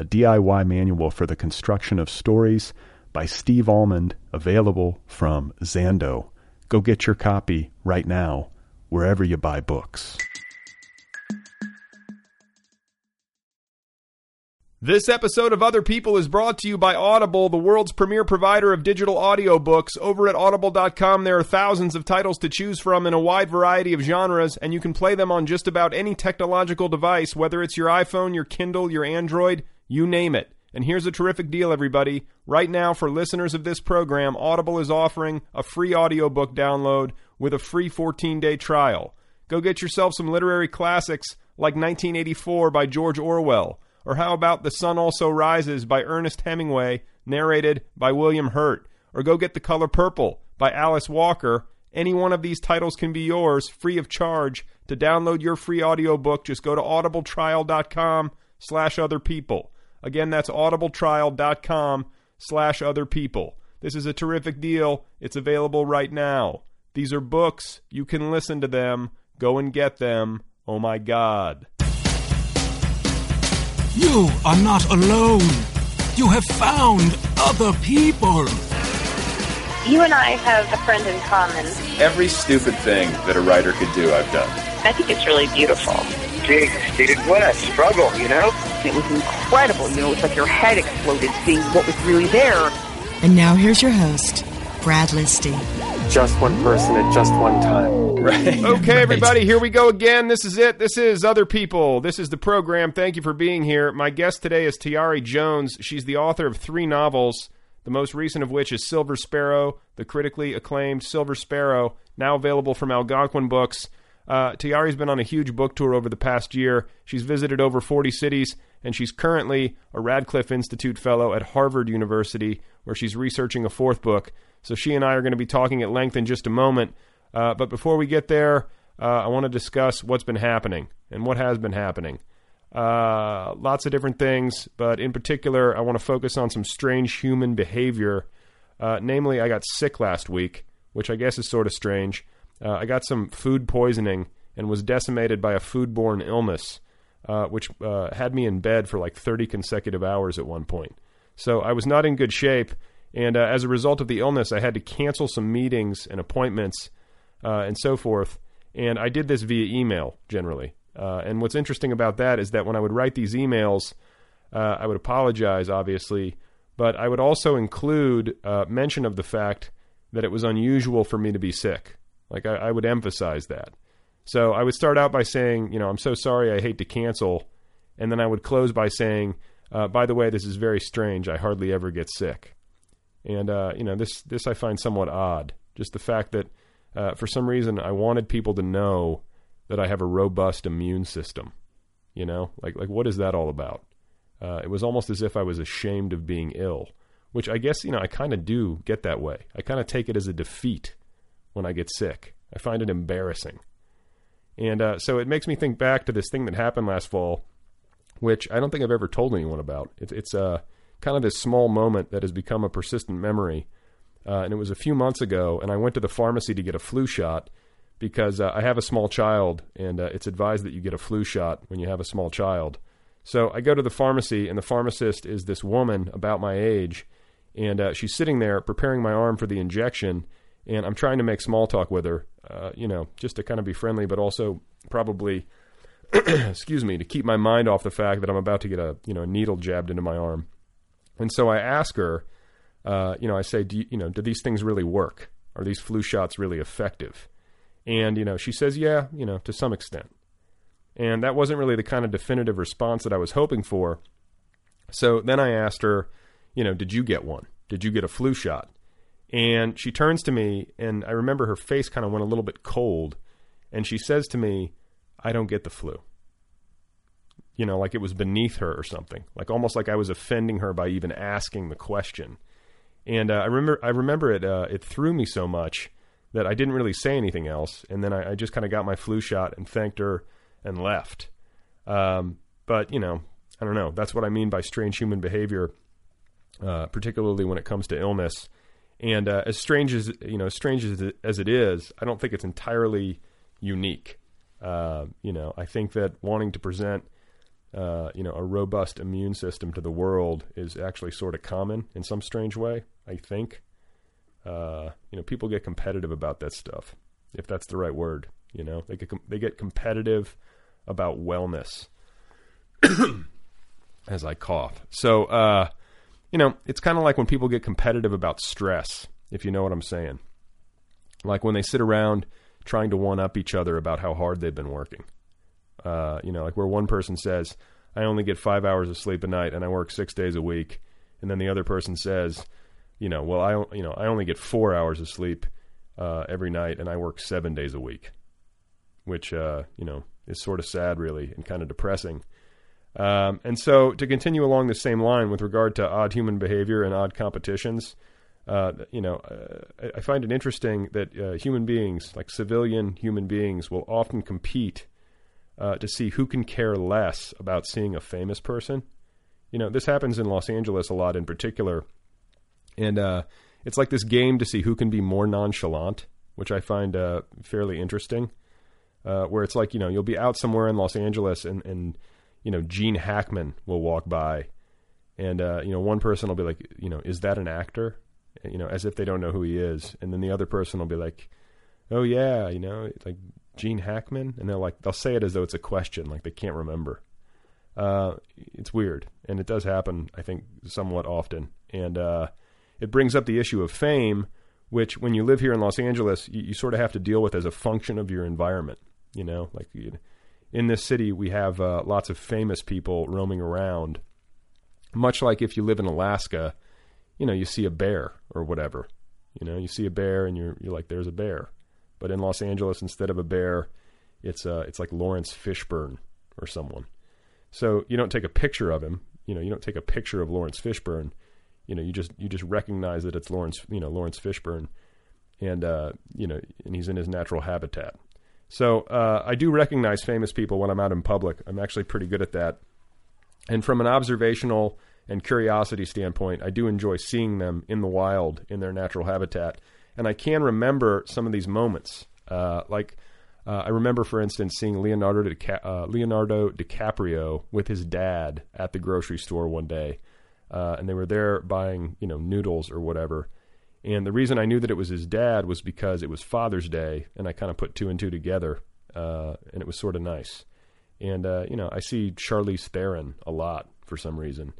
a DIY manual for the construction of stories by Steve Almond, available from Zando. Go get your copy right now, wherever you buy books. This episode of Other People is brought to you by Audible, the world's premier provider of digital audiobooks. Over at audible.com, there are thousands of titles to choose from in a wide variety of genres, and you can play them on just about any technological device, whether it's your iPhone, your Kindle, your Android, you name it. And here's a terrific deal, everybody. Right now, for listeners of this program, Audible is offering a free audiobook download with a free 14 day trial. Go get yourself some literary classics like 1984 by George Orwell. Or how about The Sun Also Rises by Ernest Hemingway, narrated by William Hurt? Or go get The Color Purple by Alice Walker. Any one of these titles can be yours free of charge. To download your free audiobook, just go to audibletrial.com slash other people. Again, that's audibletrial.com slash other people. This is a terrific deal. It's available right now. These are books. You can listen to them. Go and get them. Oh my God. You are not alone. You have found other people. You and I have a friend in common. Every stupid thing that a writer could do, I've done. I think it's really beautiful. Big stated what? Struggle, you know? It was incredible. You know, it's like your head exploded seeing what was really there. And now here's your host, Brad Listi. Just one person at just one time. Right. Okay, everybody, here we go again. This is it. This is Other People. This is the program. Thank you for being here. My guest today is Tayari Jones. She's the author of three novels, the most recent of which is Silver Sparrow, the critically acclaimed Silver Sparrow, now available from Algonquin Books. Uh, Tayari's been on a huge book tour over the past year. She's visited over 40 cities, and she's currently a Radcliffe Institute Fellow at Harvard University, where she's researching a fourth book. So she and I are going to be talking at length in just a moment. Uh, but before we get there, uh, I want to discuss what's been happening and what has been happening. Uh, lots of different things, but in particular, I want to focus on some strange human behavior. Uh, namely, I got sick last week, which I guess is sort of strange. Uh, I got some food poisoning and was decimated by a foodborne illness, uh, which had me in bed for like 30 consecutive hours at one point. So I was not in good shape. And as a result of the illness, I had to cancel some meetings and appointments uh, and so forth. And I did this via email generally. Uh, and what's interesting about that is that when I would write these emails, uh, I would apologize, obviously, but I would also include uh, mention of the fact that it was unusual for me to be sick. Like I, I would emphasize that. So I would start out by saying, you know, I'm so sorry, I hate to cancel, and then I would close by saying, uh, by the way, this is very strange. I hardly ever get sick, and uh, you know, this this I find somewhat odd. Just the fact that uh, for some reason, I wanted people to know that I have a robust immune system. You know, like like what is that all about? Uh, it was almost as if I was ashamed of being ill, which I guess you know I kind of do get that way. I kind of take it as a defeat when I get sick. I find it embarrassing, and uh, so it makes me think back to this thing that happened last fall, which I don't think I've ever told anyone about. It's it's uh, kind of this small moment that has become a persistent memory uh, and it was a few months ago, and I went to the pharmacy to get a flu shot because uh, I have a small child, and uh, it's advised that you get a flu shot when you have a small child. So I go to the pharmacy, and the pharmacist is this woman about my age, and uh, she's sitting there preparing my arm for the injection, and I'm trying to make small talk with her, uh, you know, just to kind of be friendly, but also probably, excuse me, to keep my mind off the fact that I'm about to get a you know a needle jabbed into my arm. And so I ask her uh, you know, I say, do you, you know, do these things really work? Are these flu shots really effective? And you know, she says, yeah, you know, to some extent. And that wasn't really the kind of definitive response that I was hoping for. So then I asked her, you know, did you get one? Did you get a flu shot? And she turns to me, and I remember her face kind of went a little bit cold. And she says to me, I don't get the flu. You know, like it was beneath her or something, like almost like I was offending her by even asking the question. And uh, I remember, I remember it. Uh, it threw me so much that I didn't really say anything else. And then I, I just kind of got my flu shot and thanked her and left. Um, but you know, I don't know. That's what I mean by strange human behavior, uh, particularly when it comes to illness. And uh, as strange as you know, as strange as it, as it is, I don't think it's entirely unique. Uh, you know, I think that wanting to present, uh, you know, a robust immune system to the world is actually sort of common in some strange way. I think. Uh, you know, people get competitive about that stuff, if that's the right word. You know, they get com- they get competitive about wellness. as I cough. So, uh, you know, it's kind of like when people get competitive about stress, if you know what I'm saying. Like when they sit around trying to one up each other about how hard they've been working. Uh, you know, like where one person says, I only get five hours of sleep a night and I work six days a week. And then the other person says, you know, well, I, you know, I only get four hours of sleep uh, every night and I work seven days a week, which, uh, you know, is sort of sad, really, and kind of depressing. Um, and so, to continue along the same line with regard to odd human behavior and odd competitions, uh, you know, uh, I find it interesting that uh, human beings, like civilian human beings, will often compete uh, to see who can care less about seeing a famous person. You know, this happens in Los Angeles a lot in particular. And uh, it's like this game to see who can be more nonchalant, which I find uh, fairly interesting. where it's like, you know, you'll be out somewhere in Los Angeles and, and you know, Gene Hackman will walk by, and uh, you know, one person will be like, you know, is that an actor? You know, as if they don't know who he is, and then the other person will be like, oh yeah, you know, like Gene Hackman, and they'll like they'll say it as though it's a question, like they can't remember. Uh, it's weird, and it does happen, I think, somewhat often, and uh, it brings up the issue of fame, which when you live here in Los Angeles, you, you sort of have to deal with as a function of your environment. You know, like you, in this city, we have uh, lots of famous people roaming around. Much like if you live in Alaska, you know, you see a bear or whatever. You know, you see a bear and you're you're like, there's a bear. But in Los Angeles, instead of a bear, it's uh, it's like Laurence Fishburne or someone. So you don't take a picture of him. You know, you don't take a picture of Laurence Fishburne. You know, you just you just recognize that it's Laurence. You know, Laurence Fishburne, and uh, you know, and he's in his natural habitat. So uh, I do recognize famous people when I'm out in public. I'm actually pretty good at that. And from an observational and curiosity standpoint, I do enjoy seeing them in the wild in their natural habitat. And I can remember some of these moments. Uh, like uh, I remember, for instance, seeing Leonardo, Dica- uh, Leonardo DiCaprio with his dad at the grocery store one day, uh, and they were there buying, you know, noodles or whatever. And the reason I knew that it was his dad was because it was Father's Day, and I kind of put two and two together, uh, and it was sort of nice. And uh, you know, I see Charlize Theron a lot for some reason.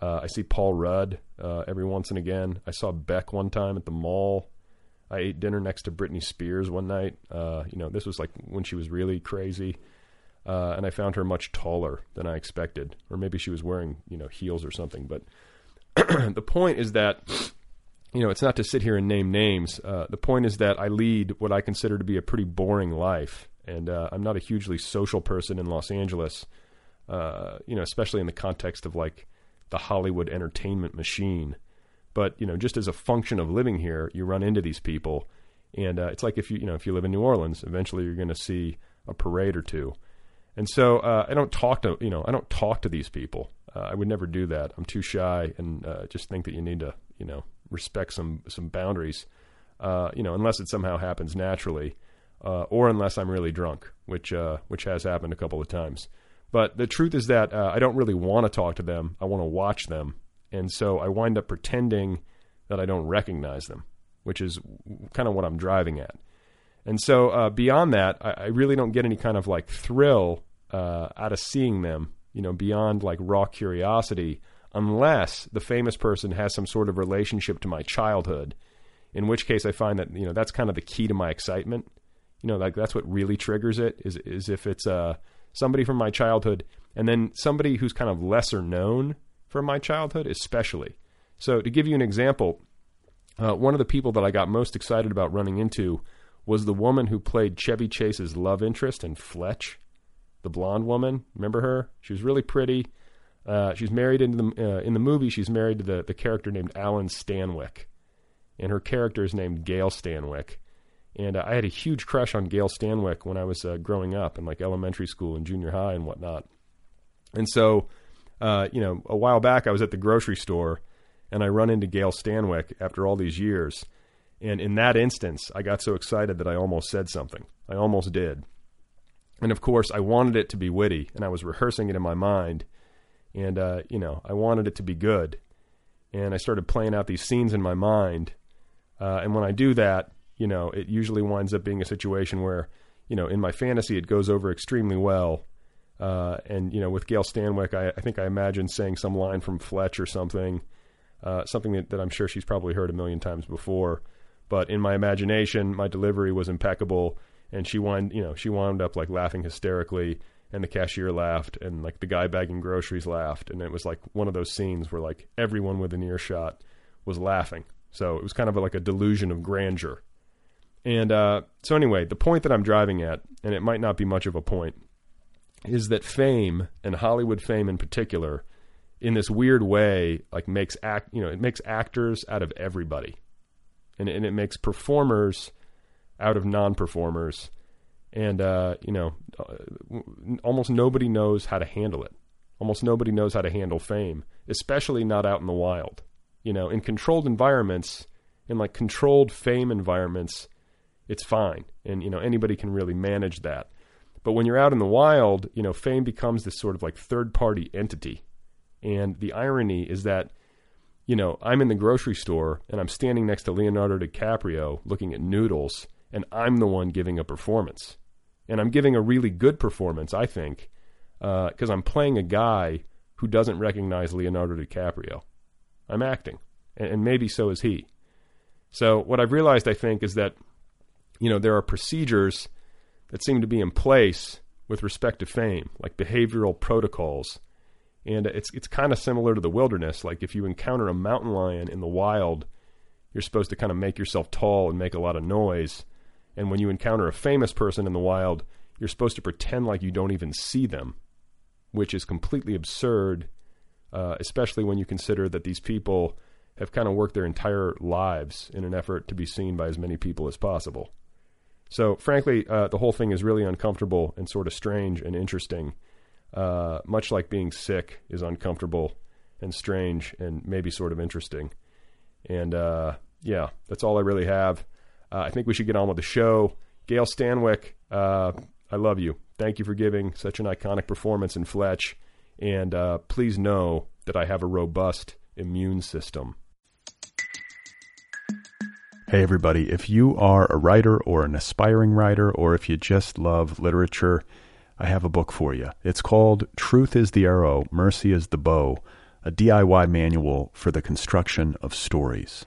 Uh, I see Paul Rudd uh, every once and again. I saw Beck one time at the mall. I ate dinner next to Britney Spears one night. Uh, you know, this was like when she was really crazy, uh, and I found her much taller than I expected, or maybe she was wearing you know heels or something. But the point is that you know, it's not to sit here and name names. Uh, the point is that I lead what I consider to be a pretty boring life, and uh, I'm not a hugely social person in Los Angeles. Uh, you know, especially in the context of like the Hollywood entertainment machine. But you know, just as a function of living here, you run into these people, and uh, it's like if you you know if you live in New Orleans, eventually you're going to see a parade or two. And so uh, I don't talk to you know I don't talk to these people. Uh, I would never do that. I'm too shy, and just think that you need to you know respect some some boundaries. Uh, you know, unless it somehow happens naturally, uh, or unless I'm really drunk, which uh, which has happened a couple of times. But the truth is that uh, I don't really want to talk to them. I want to watch them, and so I wind up pretending that I don't recognize them, which is kind of what I'm driving at. And so uh, beyond that, I, I, really don't get any kind of like thrill uh, out of seeing them. You know, beyond like raw curiosity, unless the famous person has some sort of relationship to my childhood, in which case I find that you know that's kind of the key to my excitement. You know, like that's what really triggers it is is if it's uh, somebody from my childhood and then somebody who's kind of lesser known from my childhood, especially. So to give you an example, uh, one of the people that I got most excited about running into was the woman who played Chevy Chase's love interest in Fletch, the blonde woman. Remember her? She was really pretty. Uh, she's married in the uh, in the movie. She's married to the the character named Alan Stanwyk, and her character is named Gail Stanwyk. And uh, I had a huge crush on Gail Stanwyk when I was uh, growing up in like elementary school and junior high and whatnot. And so, uh, you know, a while back I was at the grocery store and I run into Gail Stanwyk after all these years. And in that instance, I got so excited that I almost said something. I almost did. And of course, I wanted it to be witty, and I was rehearsing it in my mind. And, uh, you know, I wanted it to be good. And I started playing out these scenes in my mind. Uh, and when I do that, you know, it usually winds up being a situation where, you know, in my fantasy, it goes over extremely well. Uh, and, you know, with Gail Stanwyk, I, I think I imagine saying some line from Fletch or something uh, something that, that I'm sure she's probably heard a million times before. But in my imagination, my delivery was impeccable, and she wound, you know, she wound up like laughing hysterically, and the cashier laughed, and like the guy bagging groceries laughed, and it was like one of those scenes where like everyone within earshot was laughing. So it was kind of like a delusion of grandeur. And uh, so anyway, the point that I'm driving at, and it might not be much of a point, is that fame and Hollywood fame in particular in this weird way like makes act you know it makes actors out of everybody and, and it makes performers out of non-performers and uh, you know uh, almost nobody knows how to handle it. Almost nobody knows how to handle fame especially not out in the wild. You know in controlled environments in like controlled fame environments it's fine. And you know anybody can really manage that. But when you're out in the wild you know fame becomes this sort of like third party entity. And the irony is that, you know, I'm in the grocery store and I'm standing next to Leonardo DiCaprio looking at noodles, and I'm the one giving a performance. And I'm giving a really good performance, I think, because uh, I'm playing a guy who doesn't recognize Leonardo DiCaprio. I'm acting, and, and maybe so is he. So what I've realized, I think, is that, you know, there are procedures that seem to be in place with respect to fame, like behavioral protocols and it's it's kind of similar to the wilderness. Like if you encounter a mountain lion in the wild, you're supposed to kind of make yourself tall and make a lot of noise. And when you encounter a famous person in the wild, you're supposed to pretend like you don't even see them, which is completely absurd, uh, especially when you consider that these people have kind of worked their entire lives in an effort to be seen by as many people as possible. So, frankly, uh, the whole thing is really uncomfortable and sort of strange and interesting uh, much like being sick is uncomfortable and strange and maybe sort of interesting. And uh, yeah, that's all I really have. Uh, I think we should get on with the show. Gail Stanwyk, uh, I love you. Thank you for giving such an iconic performance in Fletch. And uh, please know that I have a robust immune system. Hey, everybody. If you are a writer or an aspiring writer, or if you just love literature, I have a book for you. It's called Truth is the Arrow, Mercy is the Bow, a DIY manual for the construction of stories.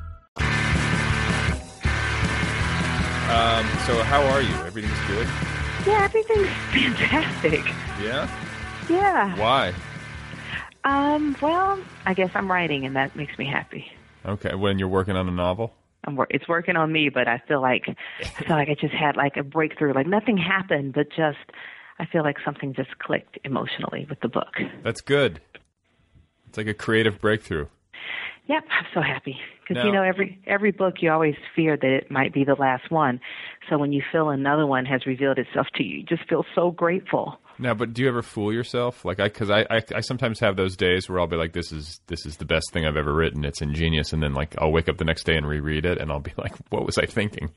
Um, so how are you? Everything's good? Yeah, everything's fantastic. Yeah? Yeah. Why? Um, well, I guess I'm writing and that makes me happy. Okay, when you're working on a novel? I'm wor- it's working on me, but I feel like I feel like I just had like a breakthrough. Like nothing happened, but just I feel like something just clicked emotionally with the book. That's good. It's like a creative breakthrough. Yep, I'm so happy because you know every every book you always fear that it might be the last one. So when you feel another one has revealed itself to you, you just feel so grateful. Now, but do you ever fool yourself? Like I, because I, I, I sometimes have those days where I'll be like, "This is this is the best thing I've ever written. It's ingenious," and then like I'll wake up the next day and reread it, and I'll be like, "What was I thinking?"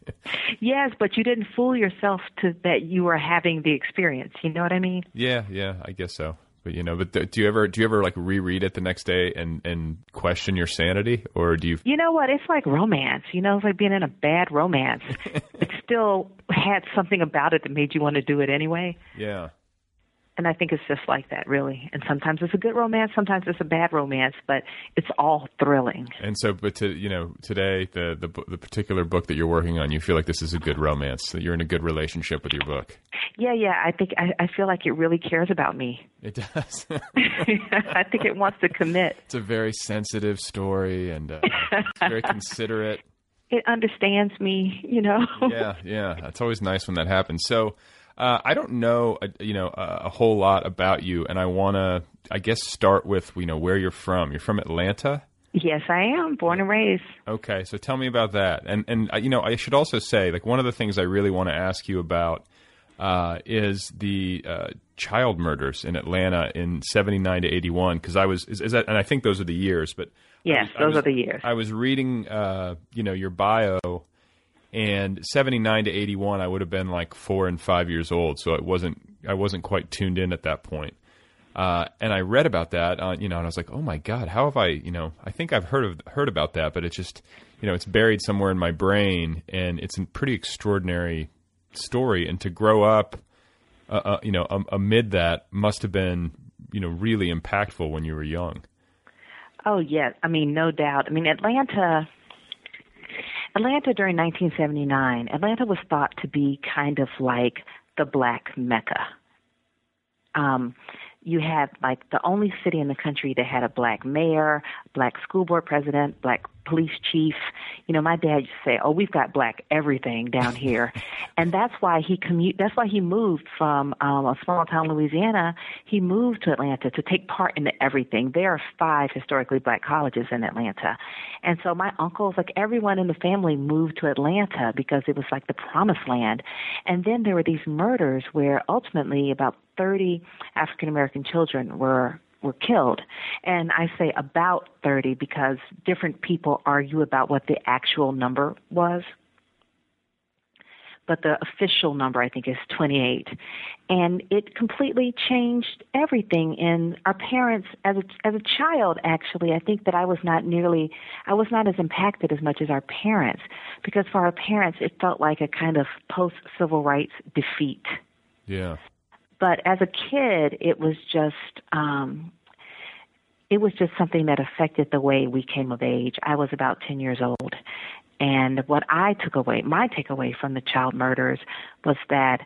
Yes, but you didn't fool yourself to that you were having the experience. You know what I mean? yeah, yeah, I guess so. But you know, but th- do you ever do you ever like reread it the next day and and question your sanity, or do you? You know what? It's like romance. You know, it's like being in a bad romance. it still had something about it that made you want to do it anyway. Yeah. And I think it's just like that, really. And sometimes it's a good romance, sometimes it's a bad romance, but it's all thrilling. And so, but to you know, today the the the particular book that you're working on, you feel like this is a good romance. That you're in a good relationship with your book. Yeah, yeah. I think I, I feel like it really cares about me. It does. I think it wants to commit. it's a very sensitive story, and uh, it's very considerate. It understands me. You know. yeah, yeah. It's always nice when that happens. So, uh, I don't know, uh, you know, a, a whole lot about you, and I want to, I guess, start with you know where you're from. You're from Atlanta. yes, I am born and raised. Okay, so tell me about that. And and uh, you know, I should also say, like, one of the things I really want to ask you about uh, is the uh, child murders in Atlanta in '79 to '81. Because I was, is, is that, and I think those are the years, but Yes, those was- are the years. I was reading, uh, you know, your bio, and '79 to '81, I would have been like four and five years old, so it wasn't, I wasn't quite tuned in at that point. Uh, and I read about that, uh, you know, and I was like, oh my god, how have I, you know, I think I've heard of heard about that, but it's just, you know, it's buried somewhere in my brain, and it's a pretty extraordinary story. And to grow up, uh, uh, you know, um, amid that must have been, you know, really impactful when you were young. Oh yes, I mean no doubt. I mean Atlanta Atlanta during 1979, Atlanta was thought to be kind of like the black mecca. Um you had like the only city in the country that had a black mayor, black school board president, black police chief. You know, my dad used to say, "Oh, we've got black everything down here," and that's why he commute. That's why he moved from um, a small town, Louisiana. He moved to Atlanta to take part in the everything. There are five historically black colleges in Atlanta, and so my uncles, like everyone in the family, moved to Atlanta because it was like the promised land. And then there were these murders where ultimately about 30 African American children were were killed. And I say about 30 because different people argue about what the actual number was. But the official number, I think, is 28. And it completely changed everything in our parents as a, as a child, actually. I think that I was not nearly, I was not as impacted as much as our parents because for our parents, it felt like a kind of post civil rights defeat Yeah. But as a kid it was just um it was just something that affected the way we came of age. I was about 10 years old. And what i took away my takeaway from the child murders was that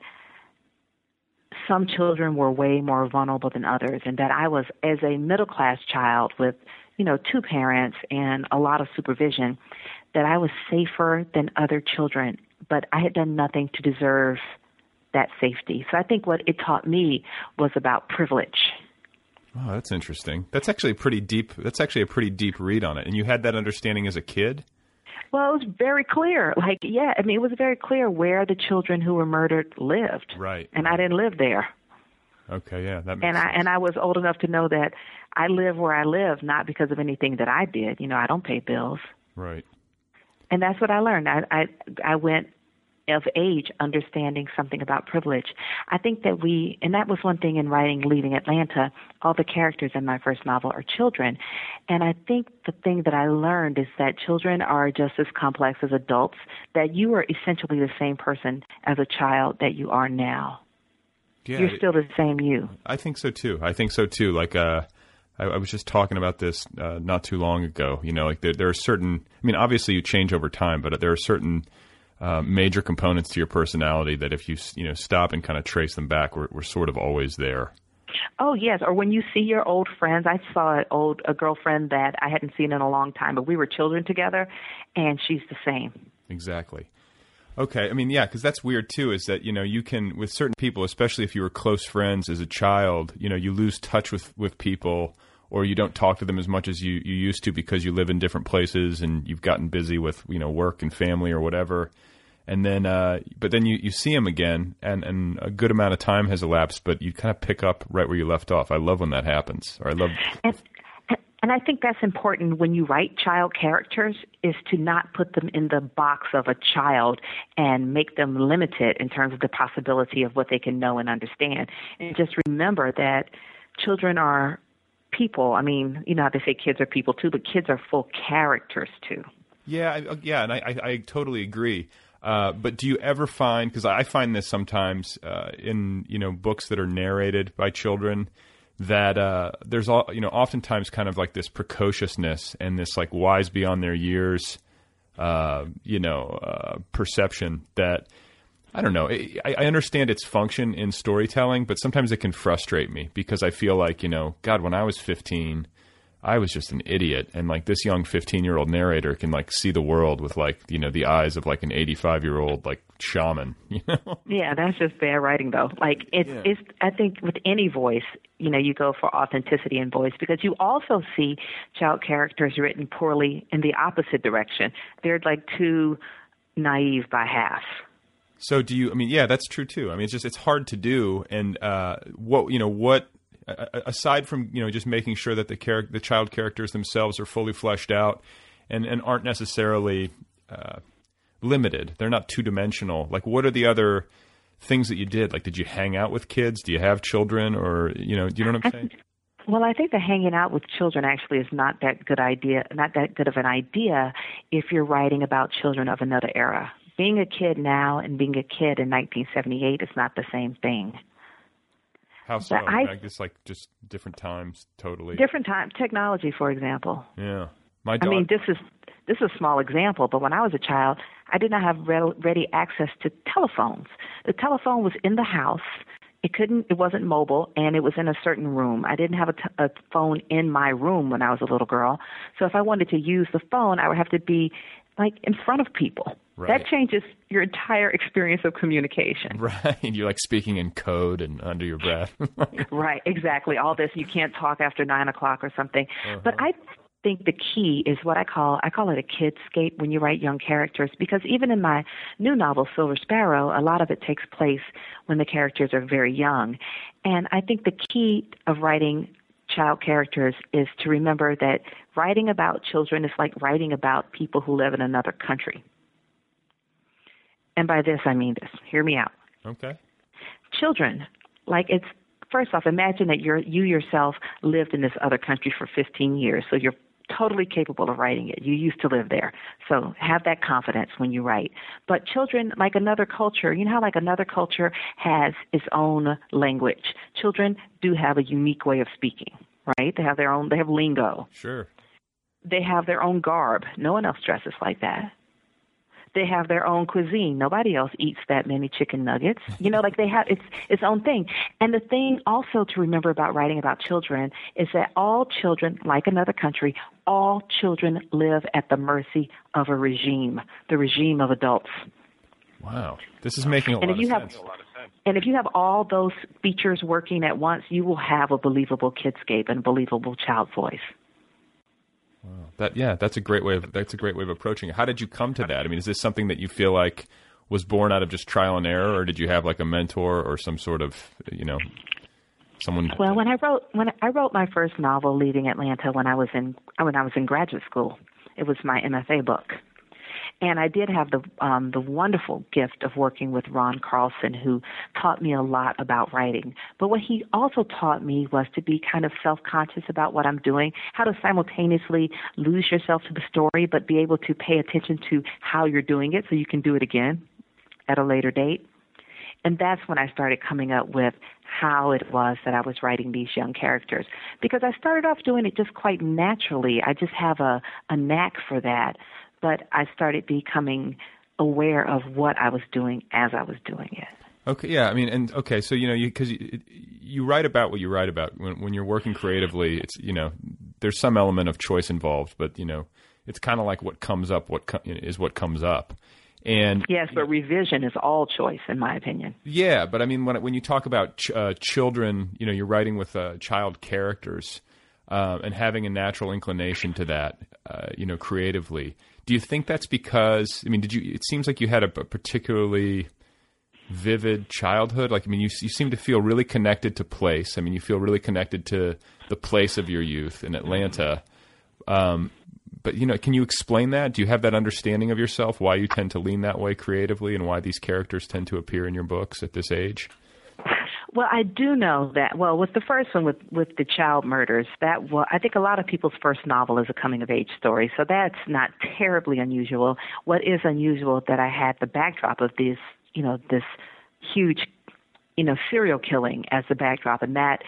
some children were way more vulnerable than others and that i was as a middle class child with you know two parents and a lot of supervision that i was safer than other children. But i had done nothing to deserve that safety. So I think what it taught me was about privilege. Oh, that's interesting. That's actually pretty deep. That's actually a pretty deep read on it. And you had that understanding as a kid. Well, it was very clear. Like, yeah, I mean, it was very clear where the children who were murdered lived, Right. and I didn't live there. Okay. Yeah. That makes And I sense. and I was old enough to know that I live where I live, not because of anything that I did. You know, I don't pay bills. Right. and that's what I learned. I I I went of age understanding something about privilege. I think that we, and that was one thing in writing Leaving Atlanta, all the characters in my first novel are children. And I think the thing that I learned is that children are just as complex as adults, that you are essentially the same person as a child that you are now. Yeah, You're still the same you. I think so too. I think so too. Like, uh, I, I was just talking about this uh, not too long ago. You know, like there, there are certain. I mean, obviously you change over time, but there are certain uh, major components to your personality that if you you know stop and kind of trace them back, we're, we're sort of always there. Oh yes, or when you see your old friends. I saw an old a girlfriend that I hadn't seen in a long time, but we were children together, and she's the same. Exactly. Okay, I mean, yeah, because that's weird too. Is that you know you can with certain people, especially if you were close friends as a child, you know you lose touch with with people, or you don't talk to them as much as you you used to because you live in different places and you've gotten busy with you know work and family or whatever. And then, uh, but then you, you see them again, and, and a good amount of time has elapsed, but you kind of pick up right where you left off. I love when that happens, or I love And, and I think that's important when you write child characters is to not put them in the box of a child and make them limited in terms of the possibility of what they can know and understand. And just remember that children are people. I mean, you know how they say kids are people too, but kids are full characters too. Yeah, I, yeah, and I, I, I totally agree. Uh, but do you ever find because I find this sometimes uh, in you know books that are narrated by children that uh, there's all you know oftentimes kind of like this precociousness and this like wise beyond their years uh, you know uh, perception that I don't know I, I understand its function in storytelling but sometimes it can frustrate me because I feel like you know God when I was 15 I was just an idiot. And like this young 15 year old narrator can like see the world with like, you know, the eyes of like an 85 year old like shaman, you know? Yeah, that's just bad writing though. Like it's Yeah. it's I think with any voice, you know, you go for authenticity in voice because you also see child characters written poorly in the opposite direction. They're like too naive by half. So do you, I mean, yeah, that's true too. I mean, it's just, it's hard to do. And, uh, what, you know, what, aside from, you know, just making sure that the character, the child characters themselves are fully fleshed out and, and aren't necessarily, uh, limited. They're not two dimensional. Like, what are the other things that you did? Like, did you hang out with kids? Do you have children or, you know, do you know what I'm saying? Well, I think that hanging out with children actually is not that good idea, not that good of an idea if you're writing about children of another era. Being a kid now and being a kid in 1978 is not the same thing. How so? I- I guess like just different times, totally. Different time, technology, for example. Yeah. My I mean, this is this is a small example, but when I was a child, I did not have re- ready access to telephones. The telephone was in the house. It couldn't. It wasn't mobile, and it was in a certain room. I didn't have a, t- a phone in my room when I was a little girl. So if I wanted to use the phone, I would have to be like in front of people. Right. That changes your entire experience of communication. Right. You're like speaking in code and under your breath. Right, exactly. All this you can't talk after nine o'clock or something. Uh-huh. But I think the key is what I call I call it a kidscape when you write young characters because even in my new novel Silver Sparrow, a lot of it takes place when the characters are very young. And I think the key of writing child characters is to remember that writing about children is like writing about people who live in another country. And by this I mean this. Hear me out okay. children like it's first off imagine that you're you yourself lived in this other country for 15 years so you're totally capable of writing it. You used to live there. So have that confidence when you write. But children like another culture you know how like another culture has its own language? Children do have a unique way of speaking right? They have their own they have lingo. Sure. they have their own garb. No one else dresses like that they have their own cuisine. Nobody else eats that many chicken nuggets. You know, like they have it's its own thing. And the thing also to remember about writing about children is that all children, like another country, all children live at the mercy of a regime, the regime of adults. Wow. This is making a And lot if of you have sense. and if you have all those features working at once, you will have a believable kidscape and a believable child voice. That yeah, that's a great way of that's a great way of approaching it. How did you come to that? I mean, is this something that you feel like was born out of just trial and error, or did you have like a mentor or some sort of you know someone? Well, when I wrote when I wrote my first novel, Leaving Atlanta, when I was in when I was in graduate school, it was my MFA book, And I did have the um, the wonderful gift of working with Ron Carlson, who taught me a lot about writing. But what he also taught me was to be kind of self conscious about what I'm doing, how to simultaneously lose yourself to the story, but be able to pay attention to how you're doing it so you can do it again at a later date. And that's when I started coming up with how it was that I was writing these young characters. Because I started off doing it just quite naturally. I just have a, a knack for that. But I started becoming aware of what I was doing as I was doing it. Okay, yeah, I mean, and okay, so you know, because you, you, write about what you write about when, when you're working creatively. It's you know, there's some element of choice involved, but you know, it's kind of like what comes up, what co- is what comes up. And yes, but revision is all choice, in my opinion. Yeah, but I mean, when when you talk about ch- uh, children, you know, you're writing with uh, child characters uh, and having a natural inclination to that, uh, you know, creatively. Do you think that's because? I mean, did you? It seems like you had a, particularly vivid childhood. Like, I mean, you you seem to feel really connected to place. I mean, you feel really connected to the place of your youth in Atlanta. Um, but you know, can you explain that? Do you have that understanding of yourself? Why you tend to lean that way creatively, and why these characters tend to appear in your books at this age? Well, I do know that. Well, with the first one, with with the child murders, that well, I think a lot of people's first novel is a coming of age story, so that's not terribly unusual. What is unusual that I had the backdrop of this, you know, this huge, you know, serial killing as the backdrop, and that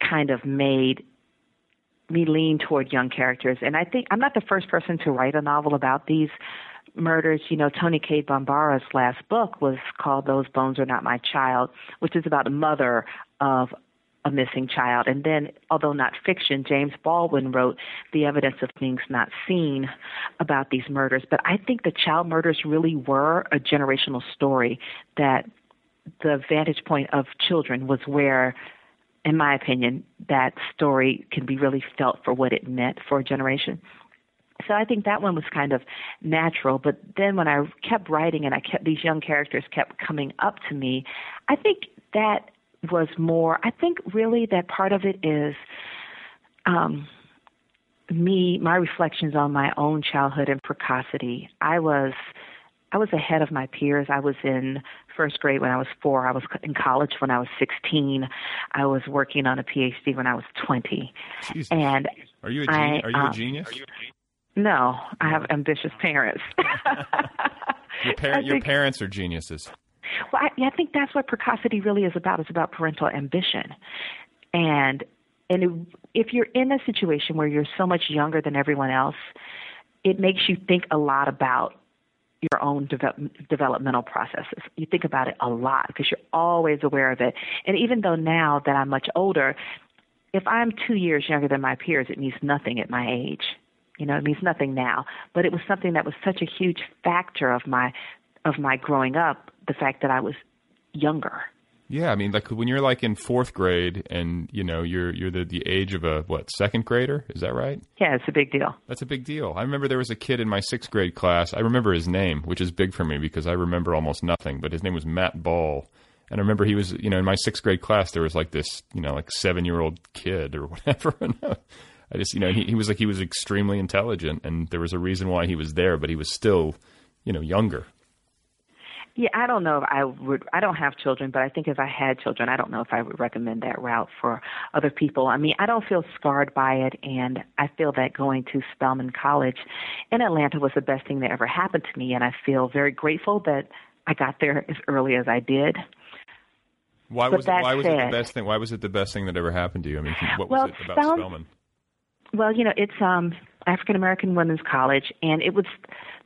kind of made me lean toward young characters. And I think I'm not the first person to write a novel about these murders. You know, Toni Cade Bambara's last book was called Those Bones Are Not My Child, which is about a mother of a missing child. And then, although not fiction, James Baldwin wrote The Evidence of Things Not Seen about these murders. But I think the child murders really were a generational story that the vantage point of children was where in my opinion, that story can be really felt for what it meant for a generation. So I think that one was kind of natural. But then when I kept writing and I kept these young characters kept coming up to me, I think that was more. I think really that part of it is um, me, my reflections on my own childhood and precocity. I was I was ahead of my peers. I was in first grade when I was four. I was in college when I was 16. I was working on a PhD when I was 20. Jesus. And are you a genius? I, are you um, a genius? No, I have ambitious parents. your, par- your parents are geniuses. Well, I, I think that's what precocity really is about. It's about parental ambition, and and if you're in a situation where you're so much younger than everyone else, it makes you think a lot about your own developmental processes. You think about it a lot because you're always aware of it. And even though now that I'm much older, if I'm two years younger than my peers, it means nothing at my age. You know, it means nothing now. But it was something that was such a huge factor of my of my growing up, the fact that I was younger. Yeah, I mean, like when you're like in fourth grade, and you know you're you're the the age of a what second grader, is that right? Yeah, it's a big deal. That's a big deal. I remember there was a kid in my sixth grade class. I remember his name, which is big for me because I remember almost nothing. But his name was Matt Ball, and I remember he was you know in my sixth grade class there was like this you know like seven year old kid or whatever. I just you know he, he was like he was extremely intelligent, and there was a reason why he was there, but he was still you know younger. Yeah, I don't know if I would. I don't have children, but I think if I had children, I don't know if I would recommend that route for other people. I mean, I don't feel scarred by it, and I feel that going to Spelman College in Atlanta was the best thing that ever happened to me, and I feel very grateful that I got there as early as I did. Why but was it, why was it the best thing? Why was it the best thing that ever happened to you? I mean, what well, was it about Spelman, Spelman? Well, you know, it's um African American Women's College, and it was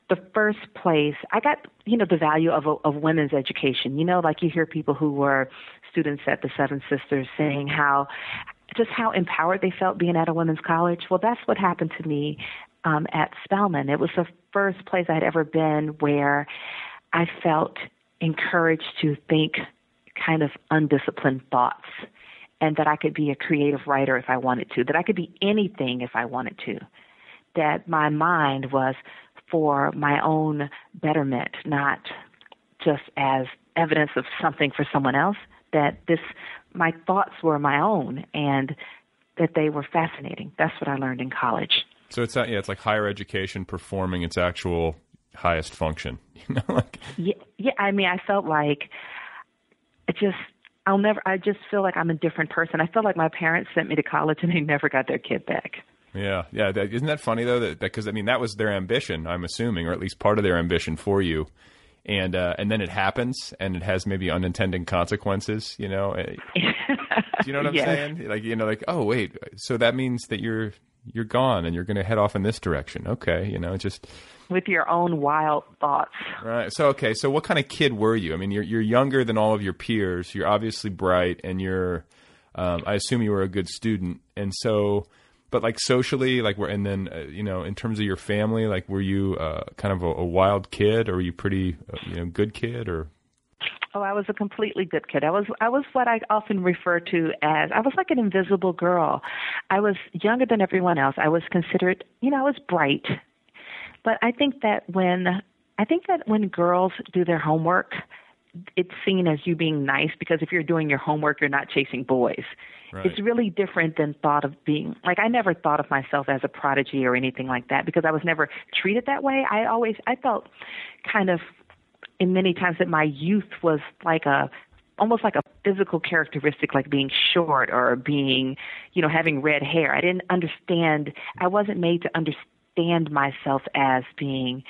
the first place I got, you know, the value of of women's education. You know, like you hear people who were students at the Seven Sisters saying how just how empowered they felt being at a women's college. Well, that's what happened to me um, at Spelman. It was the first place I'd ever been where I felt encouraged to think kind of undisciplined thoughts and that I could be a creative writer if I wanted to, that I could be anything if I wanted to, that my mind was for my own betterment, not just as evidence of something for someone else, that this my thoughts were my own and that they were fascinating. That's what I learned in college. So it's yeah, it's like higher education performing its actual highest function. You know, like Yeah, yeah. I mean, I felt like it just. I'll never. I just feel like I'm a different person. I feel like my parents sent me to college and they never got their kid back. Yeah, yeah. Isn't that funny though? That because I mean that was their ambition, I'm assuming, or at least part of their ambition for you, and uh, and then it happens, and it has maybe unintended consequences. You know, Uh, do you know what I'm Yes. saying? Like you know, like oh wait, so that means that you're you're gone and you're going to head off in this direction. Okay, you know, just With your own wild thoughts. Right. So okay. So what kind of kid were you? I mean, you're you're younger than all of your peers. You're obviously bright, and you're. Um, I assume you were a good student, and so, but like socially, like were and then uh, you know, in terms of your family, like were you uh, kind of a, a wild kid, or were you pretty, uh, you know, good kid, or Oh, I was a completely good kid. I was I was what I often refer to as I was like an invisible girl. I was younger than everyone else. I was considered, you know, I was bright. But I think that when I think that when girls do their homework, it's seen as you being nice because if you're doing your homework, you're not chasing boys. Right. It's really different than thought of being like I never thought of myself as a prodigy or anything like that because I was never treated that way. I always I felt kind of in many times that my youth was like a almost like a physical characteristic like being short or being you know having red hair i didn't understand i wasn't made to understand myself as being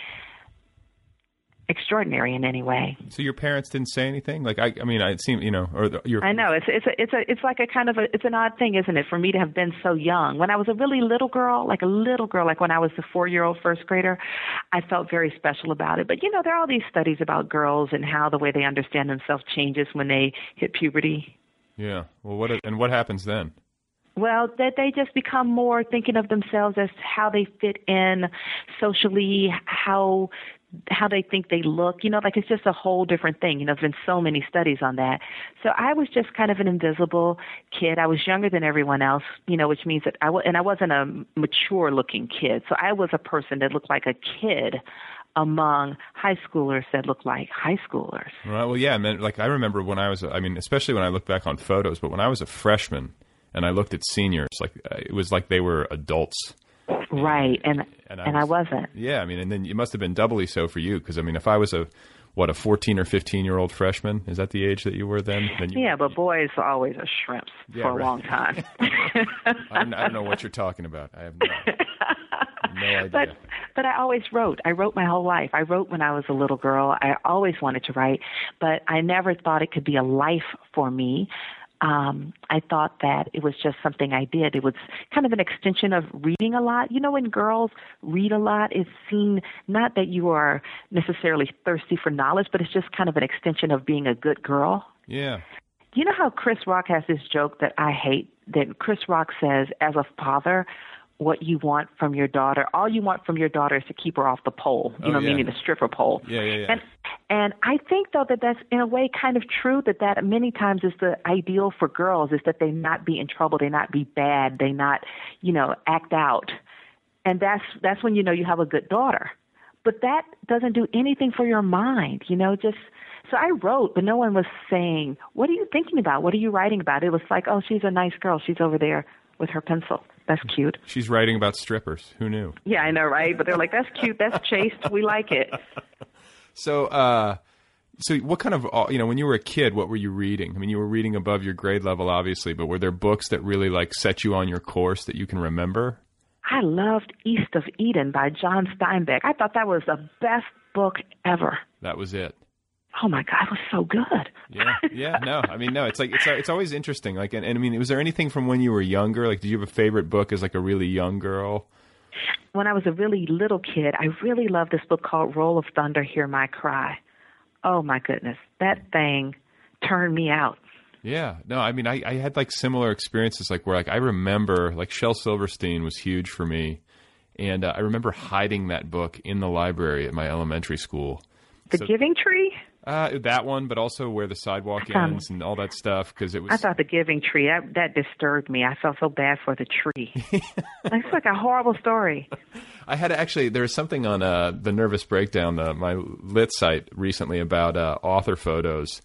extraordinary in any way so your parents didn't say anything? Like I, I mean, I seem you know, or the, your I know it's it's a, it's a it's like a kind of a it's an odd thing, isn't it, for me to have been so young. When I was a really little girl, like a little girl, like when I was a four year old first grader, I felt very special about it. But you know, there are all these studies about girls and how the way they understand themselves changes when they hit puberty. Yeah. Well, what and what happens then? Well, that they just become more thinking of themselves as how they fit in socially, how how they think they look. You know, like it's just a whole different thing. You know, there's been so many studies on that. So I was just kind of an invisible kid. I was younger than everyone else. You know, which means that I w- and I wasn't a mature looking kid. So I was a person that looked like a kid among high schoolers that looked like high schoolers. Right. Well, yeah. I mean, like I remember when I was, I mean, especially when I look back on photos, but when I was a freshman and I looked at seniors, like uh, it was like they were adults. Right, and And and I I, was- wasn't. Yeah. I mean, and then it must have been doubly so for you because I mean, if I was a what a fourteen or fifteen year old freshman, is that the age that you were then? Then you, Yeah, but boys are always a shrimps Yeah, for a right. long time. I, don't, I don't know what you're talking about. I have no, no idea. But but I always wrote. I wrote my whole life. I wrote when I was a little girl. I always wanted to write, but I never thought it could be a life for me. Um, I thought that it was just something I did. It was kind of an extension of reading a lot. You know, when girls read a lot, it's seen not that you are necessarily thirsty for knowledge, but it's just kind of an extension of being a good girl. yeah. You know how Chris Rock has this joke that I hate that Chris Rock says, as a father, what you want from your daughter, all you want from your daughter is to keep her off the pole, you Oh, know, yeah. meaning the stripper pole. Yeah. Yeah. Yeah. And and I think though that that's in a way kind of true that that many times is the ideal for girls is that they not be in trouble, they not be bad, they not, you know, act out. And that's that's when you know you have a good daughter. But that doesn't do anything for your mind, you know, just so I wrote, but no one was saying, "What are you thinking about? What are you writing about?" It was like, "Oh, she's a nice girl. She's over there with her pencil. That's cute." She's writing about strippers. Who knew? Yeah, I know, right? But they're like, "That's cute. That's chaste. We like it." So, uh, so what kind of uh, you know when you were a kid, what were you reading? I mean, you were reading above your grade level, obviously, but were there books that really like set you on your course that you can remember? I loved East of Eden by John Steinbeck. I thought that was the best book ever. That was it. Oh my God, it was so good. Yeah, yeah. No, I mean, no. It's like it's it's always interesting. Like, and, and I mean, was there anything from when you were younger? Like, did you have a favorite book as like a really young girl? When I was a really little kid, I really loved this book called Roll of Thunder, Hear My Cry. Oh my goodness, that thing turned me out. Yeah, no, I mean, I, I had like similar experiences, like where like I remember like Shel Silverstein was huge for me, and uh, I remember hiding that book in the library at my elementary school. The So- Giving Tree? Uh, that one, but also where the sidewalk found- ends and all that stuff because it was. I thought the Giving Tree that that disturbed me. I felt so bad for the tree. it's like a horrible story. I had actually there was something on uh, the Nervous Breakdown, uh, my lit site recently about uh, author photos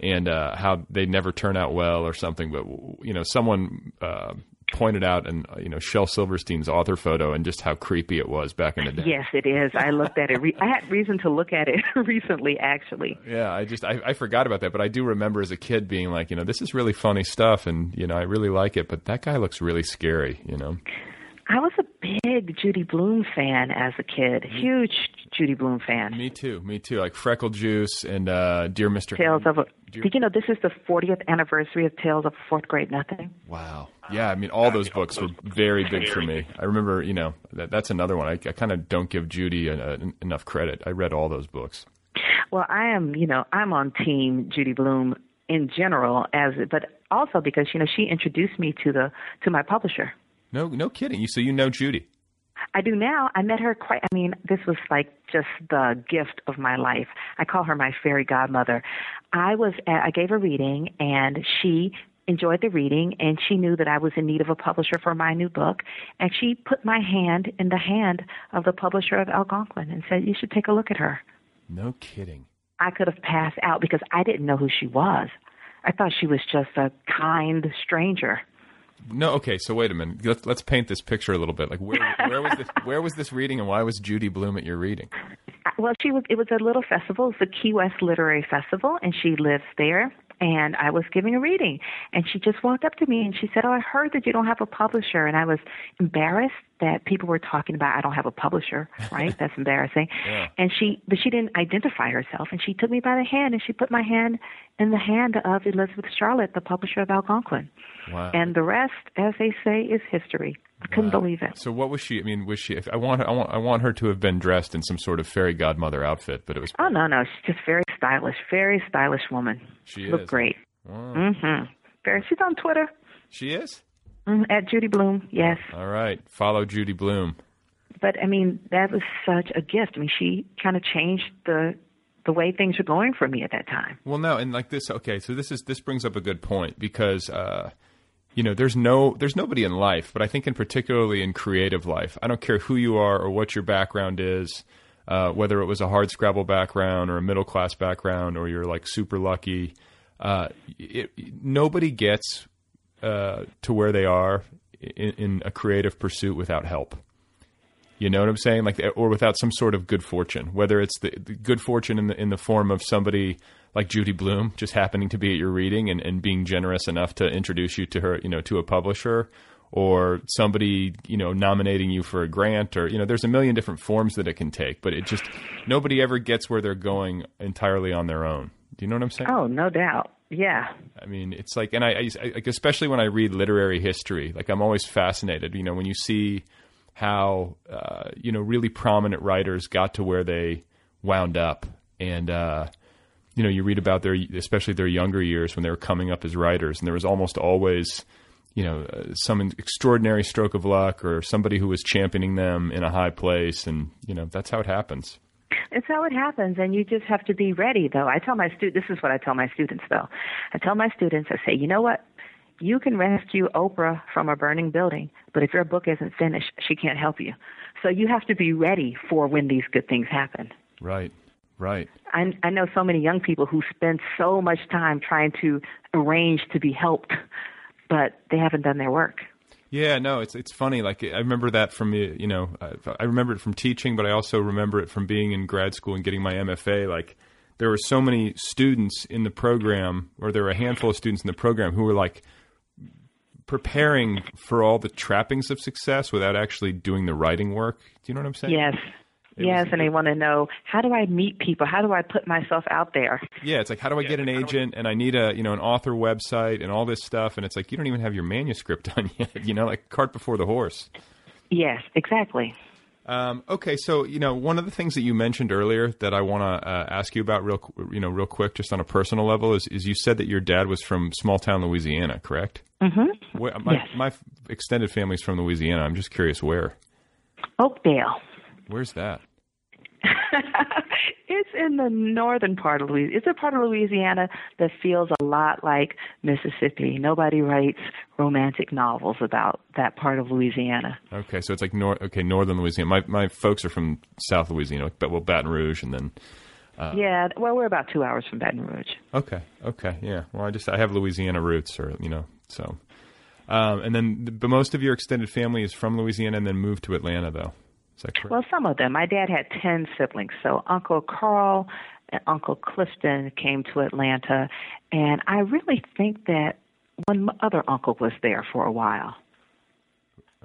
and uh, how they never turn out well or something. But you know, someone uh, pointed out and uh, you know Shel Silverstein's author photo and just how creepy it was back in the day. Yes, it is. I looked at it. Re- I had reason to look at it recently, actually. Yeah, I just I, I forgot about that, but I do remember as a kid being like, you know, this is really funny stuff, and you know, I really like it, but that guy looks really scary, you know. I was a big Judy Blume fan as a kid. Huge Judy Blume fan. Me too. Me too. Like Freckle Juice and uh, Dear Mr. Tales of a. Did you know this is the 40th anniversary of Tales of Fourth Grade Nothing? Wow. Yeah, I mean, all those books were very big for me. I remember, you know, that, that's another one. I, I kind of don't give Judy a, a, enough credit. I read all those books. Well, I am, you know, I'm on team Judy Blume in general, as but also because you know she introduced me to the to my publisher. No, no kidding. You so you know Judy. I do now. I met her quite. I mean, this was like just the gift of my life. I call her my fairy godmother. I was. At, I gave a reading, and she enjoyed the reading, and she knew that I was in need of a publisher for my new book, and she put my hand in the hand of the publisher of Algonquin and said, "You should take a look at her." No kidding. I could have passed out because I didn't know who she was. I thought she was just a kind stranger. No, okay. So wait a minute. Let's let's paint this picture a little bit. Like where where was this where was this reading, and why was Judy Blume at your reading? Well, she was. It was a little festival. It's the Key West Literary Festival, and she lives there. And I was giving a reading, and she just walked up to me and she said, "Oh, I heard that you don't have a publisher." And I was embarrassed that people were talking about I don't have a publisher. Right? That's embarrassing. Yeah. And she, but she didn't identify herself, and she took me by the hand and she put my hand in the hand of Elisabeth Scharlatt, the publisher of Algonquin. Wow. And the rest, as they say, is history. I couldn't Wow. believe it. So what was she? I mean, was she? If I want, I want, I want her to have been dressed in some sort of fairy godmother outfit, but it was. Oh no, no, she's just very stylish, very stylish woman. She Look is. great. Mm-hmm. Very. She's on Twitter She is. mm, at Judy Blume. Yes, All right. Follow Judy Blume. but I mean that was such a gift. I mean, she kind of changed the the way things were going for me at that time. Well, no, and like this. Okay, so this is this brings up a good point because uh, you know there's no there's nobody in life, but I think in particularly in creative life, I don't care who you are or what your background is, uh, whether it was a hard Scrabble background or a middle class background or you're like super lucky. Uh, it, nobody gets uh, to where they are in, in a creative pursuit without help. You know what I'm saying? Like, or without some sort of good fortune, whether it's the, the good fortune in the in the form of somebody like Judy Blume just happening to be at your reading and, and being generous enough to introduce you to her, you know, to a publisher, or somebody, you know, nominating you for a grant, or you know, there's a million different forms that it can take. But it just nobody ever gets where they're going entirely on their own. Do you know what I'm saying? Oh, no doubt. Yeah. I mean, it's like, and I, I, I like, especially when I read literary history, like I'm always fascinated. You know, when you see how uh, you know really prominent writers got to where they wound up, and uh, you know, you read about their, especially their younger years when they were coming up as writers, and there was almost always. You know, uh, some extraordinary stroke of luck, or somebody who was championing them in a high place, and you know that's how it happens. It's how it happens, and you just have to be ready. Though I tell my students, this is what I tell my students. Though I tell my students, I say, you know what? You can rescue Oprah from a burning building, but if your book isn't finished, she can't help you. So you have to be ready for when these good things happen. Right, right. I, I know so many young people who spend so much time trying to arrange to be helped, but they haven't done their work. Yeah, no, it's it's funny. Like I remember that from uh, you know, I, I remember it from teaching, but I also remember it from being in grad school and getting my MFA. Like there were so many students in the program, or there were a handful of students in the program who were like preparing for all the trappings of success without actually doing the writing work. Do you know what I'm saying? Yes. yes, and they want to know how do I meet people? How do I put myself out there? Yeah, it's like how do I get an agent and I need a you know an author website and all this stuff and it's like you don't even have your manuscript done yet. You know, like cart before the horse. Yes, exactly. Um, okay, so you know one of the things that you mentioned earlier that I want to uh, ask you about real you know real quick, just on a personal level, is, is you said that your dad was from small town Louisiana, correct? Mm-hmm. Where, my Yes. my extended family's from Louisiana. I'm just curious where. Oakdale. Where's that? it's in the northern part of Louisiana. It's a part of Louisiana that feels a lot like Mississippi. Nobody writes romantic novels about that part of Louisiana. Okay, so it's like nor- okay northern Louisiana. My my folks are from South Louisiana, but well Baton Rouge, and then uh, yeah, well, we're about two hours from Baton Rouge. Okay. Okay. Yeah. Well, I just I have Louisiana roots, or you know, so. Um, and then, the, but most of your extended family is from Louisiana, and then moved to Atlanta, though. Is that correct? Well, some of them. My dad had 10 siblings. So Uncle Carl and Uncle Clifton came to Atlanta. And I really think that one other uncle was there for a while.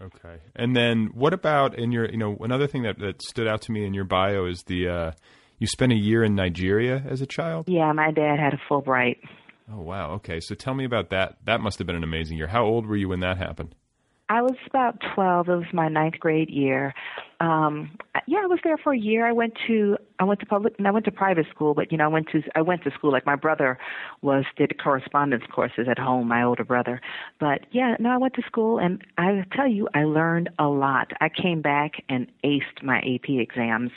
Okay. And then what about in your, you know, another thing that, that stood out to me in your bio is the, uh, you spent a year in Nigeria as a child? Yeah, my dad had a Fulbright. Oh, wow. Okay. So tell me about that. That must have been an amazing year. How old were you when that happened? I was about 12. It was my ninth grade year. Um, yeah, I was there for a year. I went to I went to public and I went to private school, but you know I went to I went to school like my brother was did correspondence courses at home. My older brother, but yeah, no, I went to school and I tell you I learned a lot. I came back and aced my AP exams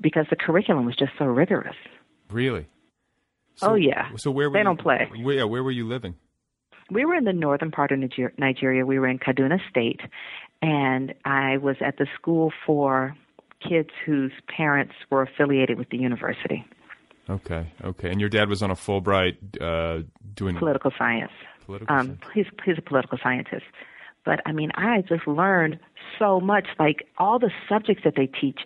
because the curriculum was just so rigorous. Really? oh yeah. So where were they you, don't play? Where, yeah, where were you living? We were in the northern part of Niger- Nigeria. We were in Kaduna State, and I was at the school for kids whose parents were affiliated with the university. Okay, okay. And your dad was on a Fulbright uh, doing political science. Political um, science. He's he's a political scientist. But I mean, I just learned so much. Like all the subjects that they teach,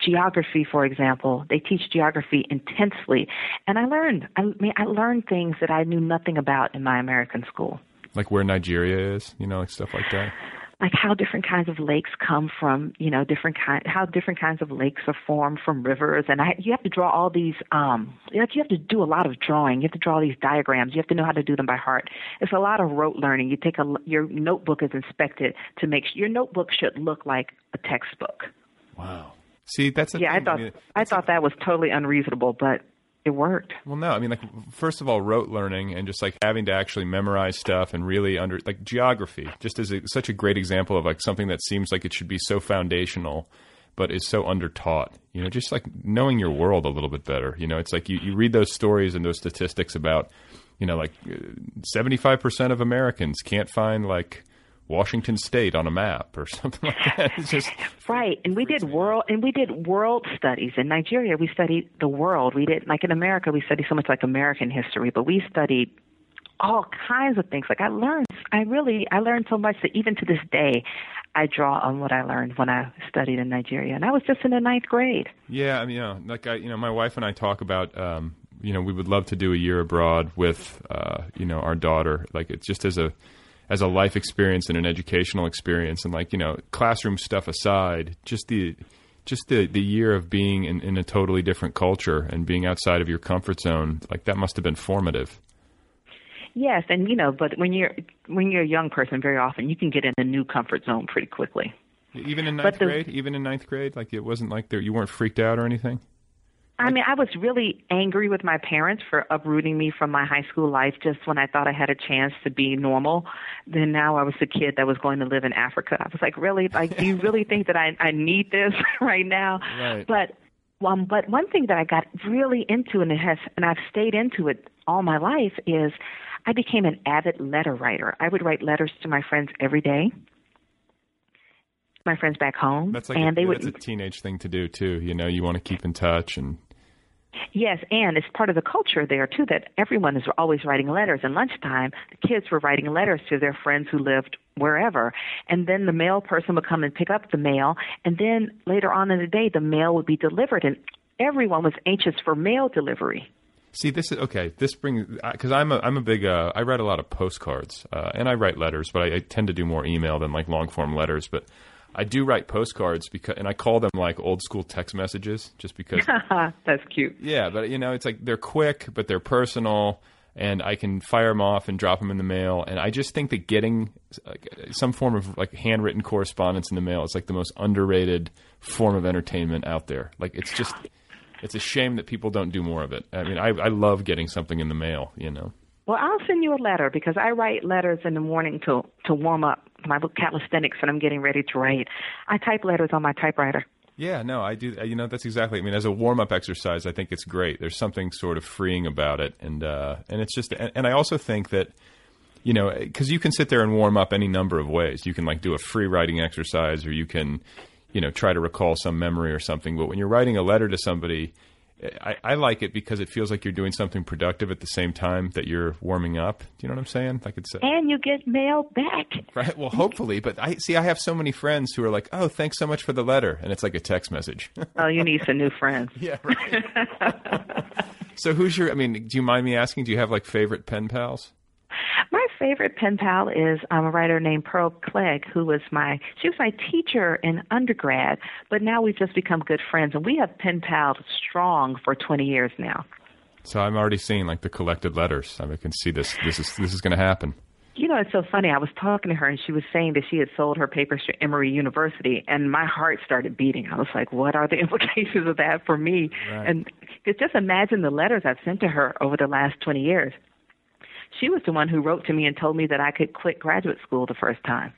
geography, for example, they teach geography intensely, and I learned. I mean, I learned things that I knew nothing about in my American school. Like where Nigeria is, you know, like stuff like that. Like how different kinds of lakes come from, you know, different kind, how different kinds of lakes are formed from rivers, and I, you have to draw all these. um You have, you have to do a lot of drawing. You have to draw these diagrams. You have to know how to do them by heart. It's a lot of rote learning. You take a your notebook is inspected to make sure your notebook should look like a textbook. Wow. See, that's yeah. thing. I thought mean, I thought that was totally unreasonable, but it worked. Well, no, I mean, like first of all, rote learning and just like having to actually memorize stuff and really under like geography, just as a, such a great example of like something that seems like it should be so foundational, but is so undertaught. You know, just like knowing your world a little bit better. You know, it's like you, you read those stories and those statistics about, you know, like seventy five percent of Americans can't find like Washington State on a map or something like that. It's just right. And we did world and we did world studies in Nigeria. We studied the world. We did like in America we studied so much like American history, but we studied all kinds of things. Like I learned, I really, I learned so much that even to this day, I draw on what I learned when I studied in Nigeria, and I was just in the ninth grade. Yeah, I mean, you know, like I, you know, my wife and I talk about, um, you know, we would love to do a year abroad with, uh, you know, our daughter. Like it's just as a as a life experience and an educational experience. And like you know classroom stuff aside just the just the the year of being in, in a totally different culture and being outside of your comfort zone like that must have been formative. Yes and you know but when you're when you're a young person very often you can get in a new comfort zone pretty quickly. Even in ninth the, grade? Even in ninth grade? Like it wasn't like there you weren't freaked out or anything I mean, I was really angry with my parents for uprooting me from my high school life just when I thought I had a chance to be normal. Then now I was the kid that was going to live in Africa. I was like, really? Like, do you really think that I, I need this right now? Right. But um, but one thing that I got really into and it has and I've stayed into it all my life is I became an avid letter writer. I would write letters to my friends every day. My friends back home, that's like and a, they that's would a teenage thing to do too. You know, you want to keep in touch and Yes, and it's part of the culture there too that everyone is always writing letters. And lunchtime, the kids were writing letters to their friends who lived wherever. And then the mail person would come and pick up the mail. And then later on in the day, the mail would be delivered. And everyone was anxious for mail delivery. See, this is okay. This brings because I'm a I'm a big uh, I write a lot of postcards uh, and I write letters, but I, I tend to do more email than like long form letters. But I do write postcards because, and I call them like old school text messages, just because. That's cute. Yeah, but you know, it's like they're quick, but they're personal, and I can fire them off and drop them in the mail. And I just think that getting like, some form of like handwritten correspondence in the mail is like the most underrated form of entertainment out there. Like it's just, it's a shame that people don't do more of it. I mean, I, I love getting something in the mail. You know. Well, I'll send you a letter because I write letters in the morning to to warm up my book calisthenics when I'm getting ready to write. I type letters on my typewriter. Yeah, no, I do. You know, that's exactly. I mean, as a warm up exercise, I think it's great. There's something sort of freeing about it, and uh, and it's just. And, and I also think that, you know, because you can sit there and warm up any number of ways. You can like do a free writing exercise, or you can, you know, try to recall some memory or something. But when you're writing a letter to somebody, I, I like it because it feels like you're doing something productive at the same time that you're warming up. Do you know what I'm saying? Like it's and you get mail back. Right. Well, hopefully, but I see. I have so many friends who are like, "Oh, thanks so much for the letter," and it's like a text message. oh, you need some new friends. yeah. Right. so, who's your? I mean, do you mind me asking? Do you have like favorite pen pals? My favorite pen pal is um, a writer named Pearl Cleage, who was my she was my teacher in undergrad, but now we've just become good friends, and we have pen pals strong for 20 years now. So I'm already seeing like the collected letters. I, mean, I can see this. This is this is going to happen. You know, it's so funny. I was talking to her, and she was saying that she had sold her papers to Emory University, and my heart started beating. I was like, "What are the implications of that for me?" Right. And just imagine the letters I've sent to her over the last 20 years she was the one who wrote to me and told me that I could quit graduate school the first time.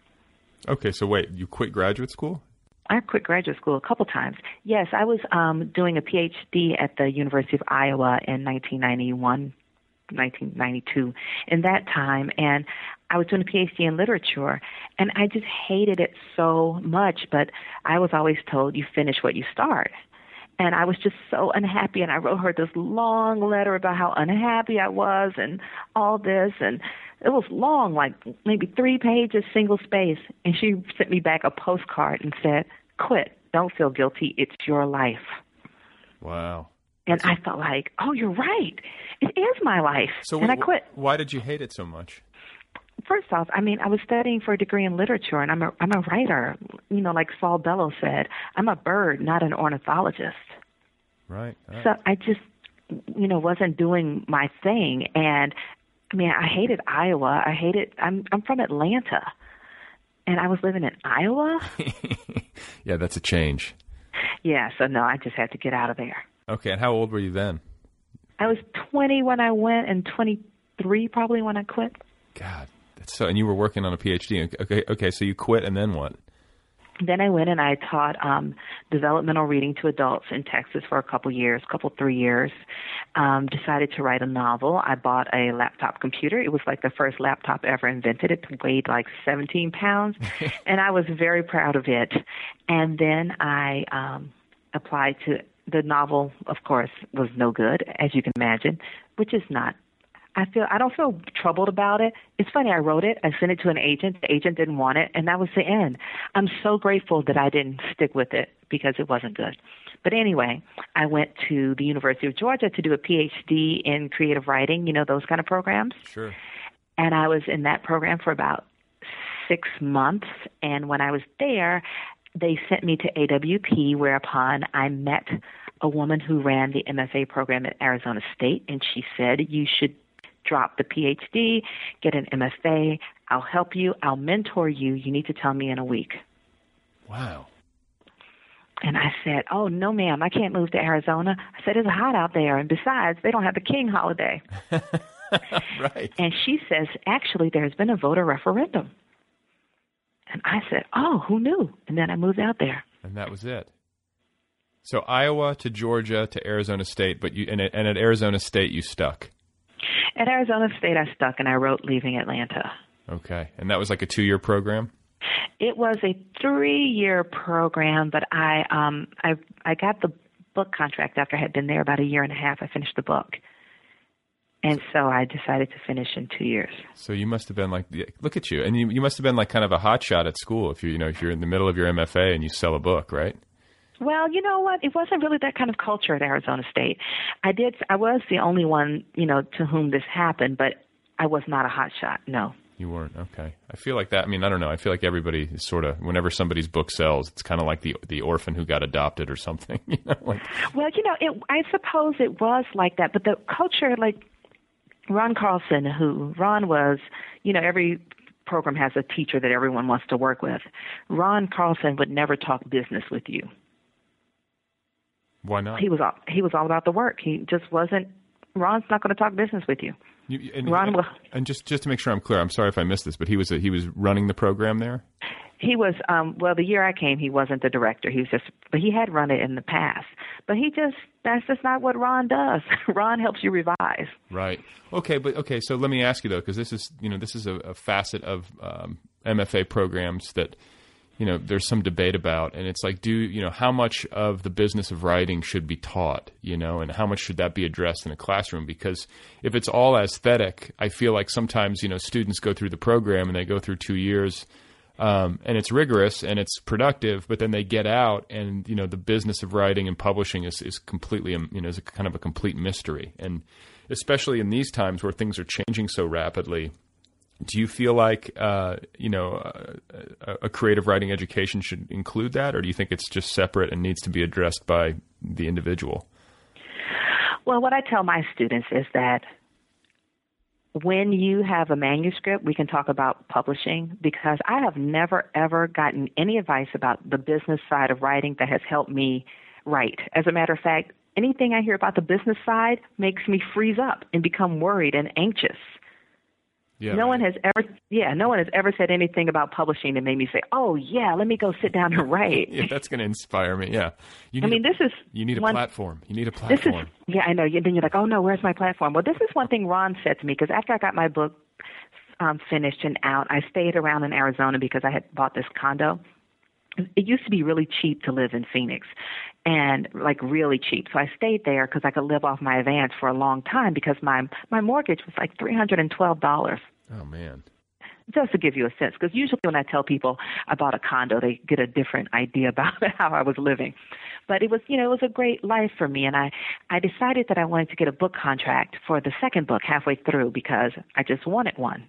Okay, so wait, you quit graduate school? I quit graduate school a couple times. Yes, I was um, doing a PhD at the University of Iowa in 1991, 1992, in that time, and I was doing a PhD in literature, and I just hated it so much. But I was always told, "You finish what you start." And I was just so unhappy and I wrote her this long letter about how unhappy I was and all this and it was long like maybe 3 pages single space. And she sent me back a postcard and said quit. Don't feel guilty. It's your life. Wow. And I felt like oh you're right. It is my life. So and I quit. why did you hate it so much first off, I mean, I was studying for a degree in literature, and I'm a I'm a writer. You know, like Saul Bellow said, I'm a bird, not an ornithologist. Right. right. So I just, you know, wasn't doing my thing, and I mean, I hated Iowa. I hated. I'm I'm from Atlanta, and I was living in Iowa. yeah, that's a change. Yeah. So no, I just had to get out of there. Okay. And how old were you then? I was 20 when I went, and 23 probably when I quit. God, so, and you were working on a PhD. Okay, okay. So you quit, and then what? Then I went and I taught um, developmental reading to adults in Texas for a couple years, couple three years. Um, decided to write a novel. I bought a laptop computer. It was like the first laptop ever invented. It weighed like 17 pounds, and I was very proud of it. And then I um, applied to the novel. Of course, was no good, as you can imagine, which is not I feel I don't feel troubled about it. It's funny. I wrote it. I sent it to an agent. The agent didn't want it, and that was the end. I'm so grateful that I didn't stick with it because it wasn't good. But anyway, I went to the University of Georgia to do a PhD in creative writing. You know those kind of programs. Sure. And I was in that program for about six months. And when I was there, they sent me to AWP, whereupon I met a woman who ran the MFA program at Arizona State, and she said, You should drop the PhD, get an MFA. I'll help you. I'll mentor you. You need to tell me in a week. Wow. And I said, Oh, no, ma'am, I can't move to Arizona. I said, It's hot out there. And besides, they don't have the King holiday. right. And she says, Actually, there's been a voter referendum. And I said, Oh, who knew? And then I moved out there. And that was it. So Iowa to Georgia to Arizona State, but you and at, and at Arizona State you stuck. At Arizona State, I stuck and I wrote Leaving Atlanta. Okay. And that was like a two year program? It was a three year program, but I um I I got the book contract after I had been there about a year and a half. I finished the book. And so I decided to finish in two years. So you must have been like, look at you, and you, you must have been like kind of a hotshot at school if you you know if you're in the middle of your MFA and you sell a book, right? Well, you know what? It wasn't really that kind of culture at Arizona State. I did. I was the only one, you know, to whom this happened, but I was not a hot shot. No. You weren't okay. I feel like that. I mean, I don't know. I feel like everybody is sort of whenever somebody's book sells, it's kind of like the the orphan who got adopted or something. You know, like. Well, you know, it, I suppose it was like that, but the culture, like Ron Carlson, who Ron was, you know, every program has a teacher that everyone wants to work with. Ron Carlson would never talk business with you. Why not? He was all, he was all about the work. He just wasn't. Ron's not going to talk business with you. you and, Ron and, and just just to make sure I'm clear, I'm sorry if I missed this, but he was a, he was running the program there. He was um well the year I came he wasn't the director. He was just but he had run it in the past. But he just that's just not what Ron does. Ron helps you revise. Right. Okay, but okay, so let me ask you though cuz this is, you know, this is a, a facet of um, MFA programs that you know there's some debate about and it's like do you know how much of the business of writing should be taught you know and how much should that be addressed in a classroom? Because if it's all aesthetic i feel like sometimes you know students go through the program and they go through two years um, and it's rigorous and it's productive but then they get out and you know the business of writing and publishing is, is completely um, you know is a kind of a complete mystery. And especially in these times where things are changing so rapidly do you feel like uh, you know a, a, creative writing education should include that, or do you think it's just separate and needs to be addressed by the individual? Well, what I tell my students is that when you have a manuscript, we can talk about publishing because I have never ever gotten any advice about the business side of writing that has helped me write. As a matter of fact, anything I hear about the business side makes me freeze up and become worried and anxious. Yeah, no right. one has ever, yeah, no one has ever said anything about publishing and made me say, "Oh yeah, let me go sit down and write." yeah, that's going to inspire me. Yeah, you I mean, a, this is you need a one, platform. You need a platform. This is, yeah, I know. Then you're like, "Oh no, where's my platform?" Well, this is one thing Ron said to me because after I got my book um, finished and out, I stayed around in Arizona because I had bought this condo. It used to be really cheap to live in Phoenix, and like really cheap. So I stayed there because I could live off my advance for a long time because my my mortgage was like three hundred and twelve dollars. Oh man. Just to give you a sense, because usually when I tell people I bought a condo, they get a different idea about how I was living. But it was, you know, it was a great life for me, and I, I decided that I wanted to get a book contract for the second book halfway through because I just wanted one.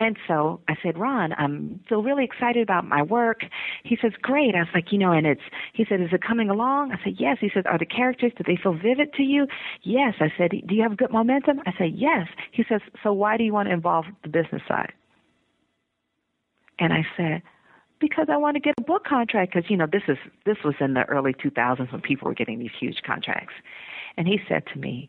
And so I said, Ron, I'm feel really excited about my work. He says, Great. I was like, you know, and it's he said, Is it coming along? I said, Yes. He says, Are the characters, do they feel vivid to you? Yes. I said, Do you have good momentum? I said, Yes. He says, So why do you want to involve the business side? And I said, because I want to get a book contract because you know this is this was in the early 2000s when people were getting these huge contracts. And he said to me,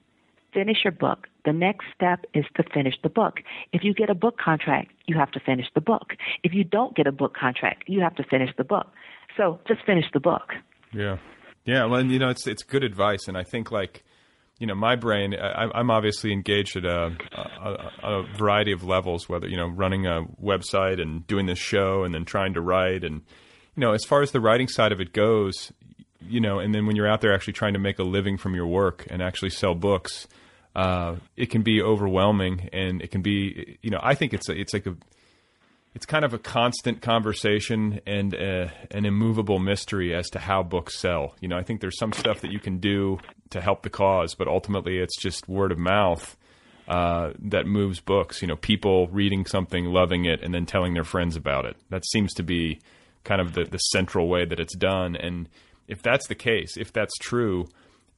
finish your book. The next step is to finish the book. If you get a book contract, you have to finish the book. If you don't get a book contract, you have to finish the book. So just finish the book. Yeah, yeah. Well, you know, it's it's good advice, and I think like. You know, my brain. I, I'm obviously engaged at a, a, a variety of levels. Whether you know, running a website and doing this show, and then trying to write, and you know, as far as the writing side of it goes, you know, and then when you're out there actually trying to make a living from your work and actually sell books, uh, it can be overwhelming and it can be, you know, I think it's a, it's like a, it's kind of a constant conversation and a, an immovable mystery as to how books sell. You know, I think there's some stuff that you can do to help the cause, but ultimately it's just word of mouth uh, that moves books. You know, people reading something, loving it, and then telling their friends about it. That seems to be kind of the, the central way that it's done. And if that's the case, if that's true,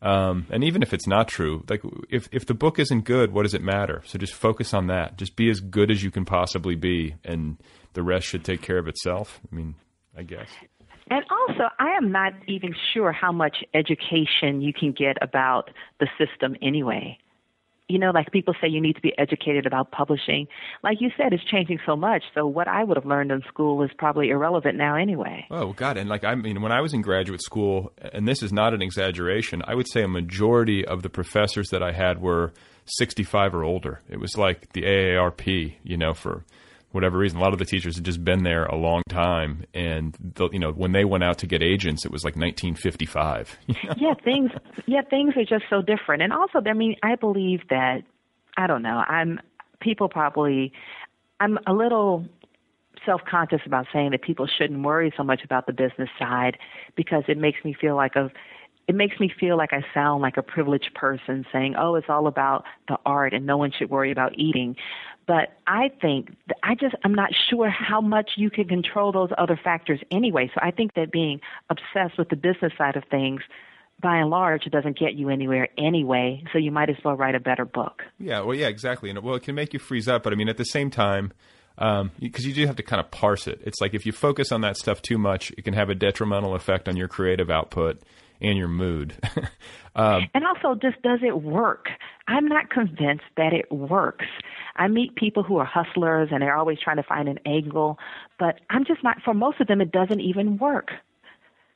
um, and even if it's not true, like if if the book isn't good, what does it matter? So just focus on that. Just be as good as you can possibly be, and the rest should take care of itself. I mean, I guess. And also, I am not even sure how much education you can get about the system anyway you know, like people say you need to be educated about publishing. Like you said, it's changing so much. So what I would have learned in school is probably irrelevant now anyway. Oh God! And like I mean, when I was in graduate school, and this is not an exaggeration, I would say a majority of the professors that I had were 65 or older. It was like the AARP, you know, for whatever reason. A lot of the teachers had just been there a long time, and the, you know when they went out to get agents, it was like 1955. Yeah, things. Yeah, things are just so different. And also, I mean, I believe that I don't know. I'm people probably. I'm a little self-conscious about saying that people shouldn't worry so much about the business side because it makes me feel like a it makes me feel like I sound like a privileged person saying, "Oh, it's all about the art and no one should worry about eating." But I think I just I'm not sure how much you can control those other factors anyway. So I think that being obsessed with the business side of things by and large doesn't get you anywhere anyway. So you might as well write a better book. Yeah, well, yeah, exactly. And well, it can make you freeze up, but I mean, at the same time, because um, you do have to kind of parse it. It's like if you focus on that stuff too much, it can have a detrimental effect on your creative output and your mood. um, and also, just does it work? I'm not convinced that it works. I meet people who are hustlers and they're always trying to find an angle, but I'm just not, for most of them, it doesn't even work.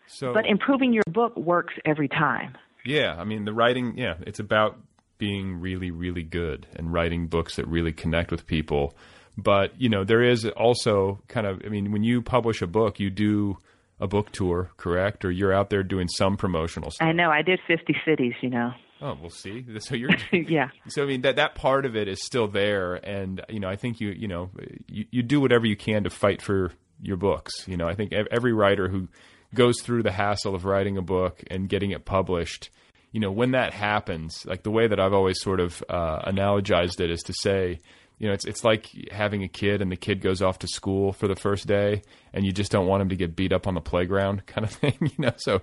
So, but improving your book works every time. Yeah, I mean, the writing, yeah, it's about being really, really good and writing books that really connect with people. But you know, there is also kind of. I mean, when you publish a book, you do a book tour, correct? Or you're out there doing some promotional stuff. I know. I did 50 cities. You know. Oh, we'll see. So you're yeah. So I mean that that part of it is still there, and you know I think you you know you, you do whatever you can to fight for your books. You know I think every writer who goes through the hassle of writing a book and getting it published, you know when that happens, like the way that I've always sort of uh, analogized it is to say. You know, it's it's like having a kid and the kid goes off to school for the first day, and you just don't want him to get beat up on the playground, kind of thing. You know, so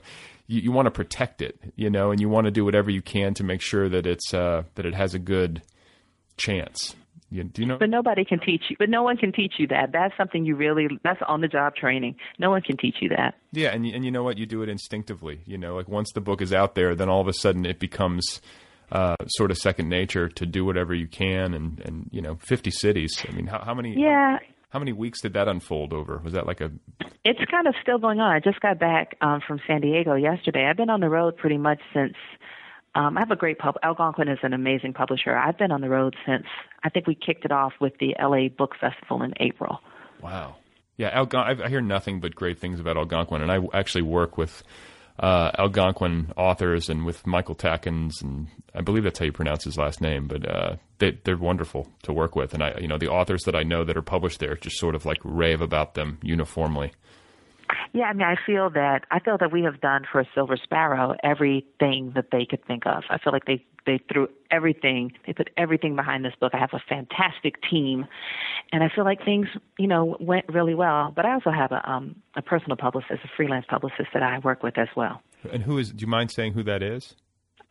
you, you want to protect it, you know, and you want to do whatever you can to make sure that it's uh, that it has a good chance. You, do you know? But nobody can teach you. But no one can teach you that. That's something you really. That's on the job training. No one can teach you that. Yeah, and and you know what? You do it instinctively. You know, like once the book is out there, then all of a sudden it becomes uh, sort of second nature to do whatever you can. And and you know, fifty cities. I mean, how, how many? Yeah. How, how many weeks did that unfold over? Was that like a? It's kind of still going on. I just got back um, from San Diego yesterday. I've been on the road pretty much since. Um, I have a great pub. Algonquin is an amazing publisher. I've been on the road since I think we kicked it off with the LA Book Festival in April. Wow. Yeah, Algon- I hear nothing but great things about Algonquin, and I actually work with uh, Algonquin authors and with Michael Taeckens, and I believe that's how you pronounce his last name. But uh, they, they're wonderful to work with, and I, you know, the authors that I know that are published there just sort of like rave about them uniformly. Yeah, I mean, I feel that I feel that we have done for Silver Sparrow everything that they could think of. I feel like they they threw everything, they put everything behind this book. I have a fantastic team, and I feel like things, you know, went really well. But I also have a um a personal publicist, a freelance publicist that I work with as well. And who is? Do you mind saying who that is?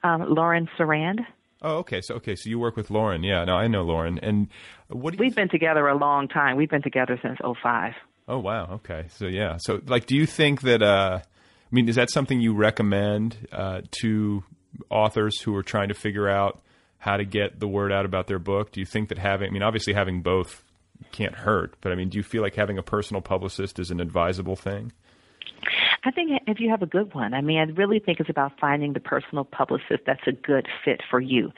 Um, Lauren Cerand. Oh, okay. So okay, so you work with Lauren. Yeah, no, I know Lauren. And what do you We've been together a long time. We've been together since '05. Oh wow. Okay. So yeah. So like, do you think that? Uh, I mean, is that something you recommend uh, to authors who are trying to figure out how to get the word out about their book? Do you think that having? I mean, obviously having both can't hurt, but I mean, do you feel like having a personal publicist is an advisable thing? I think if you have a good one, I mean, I really think it's about finding the personal publicist that's a good fit for you.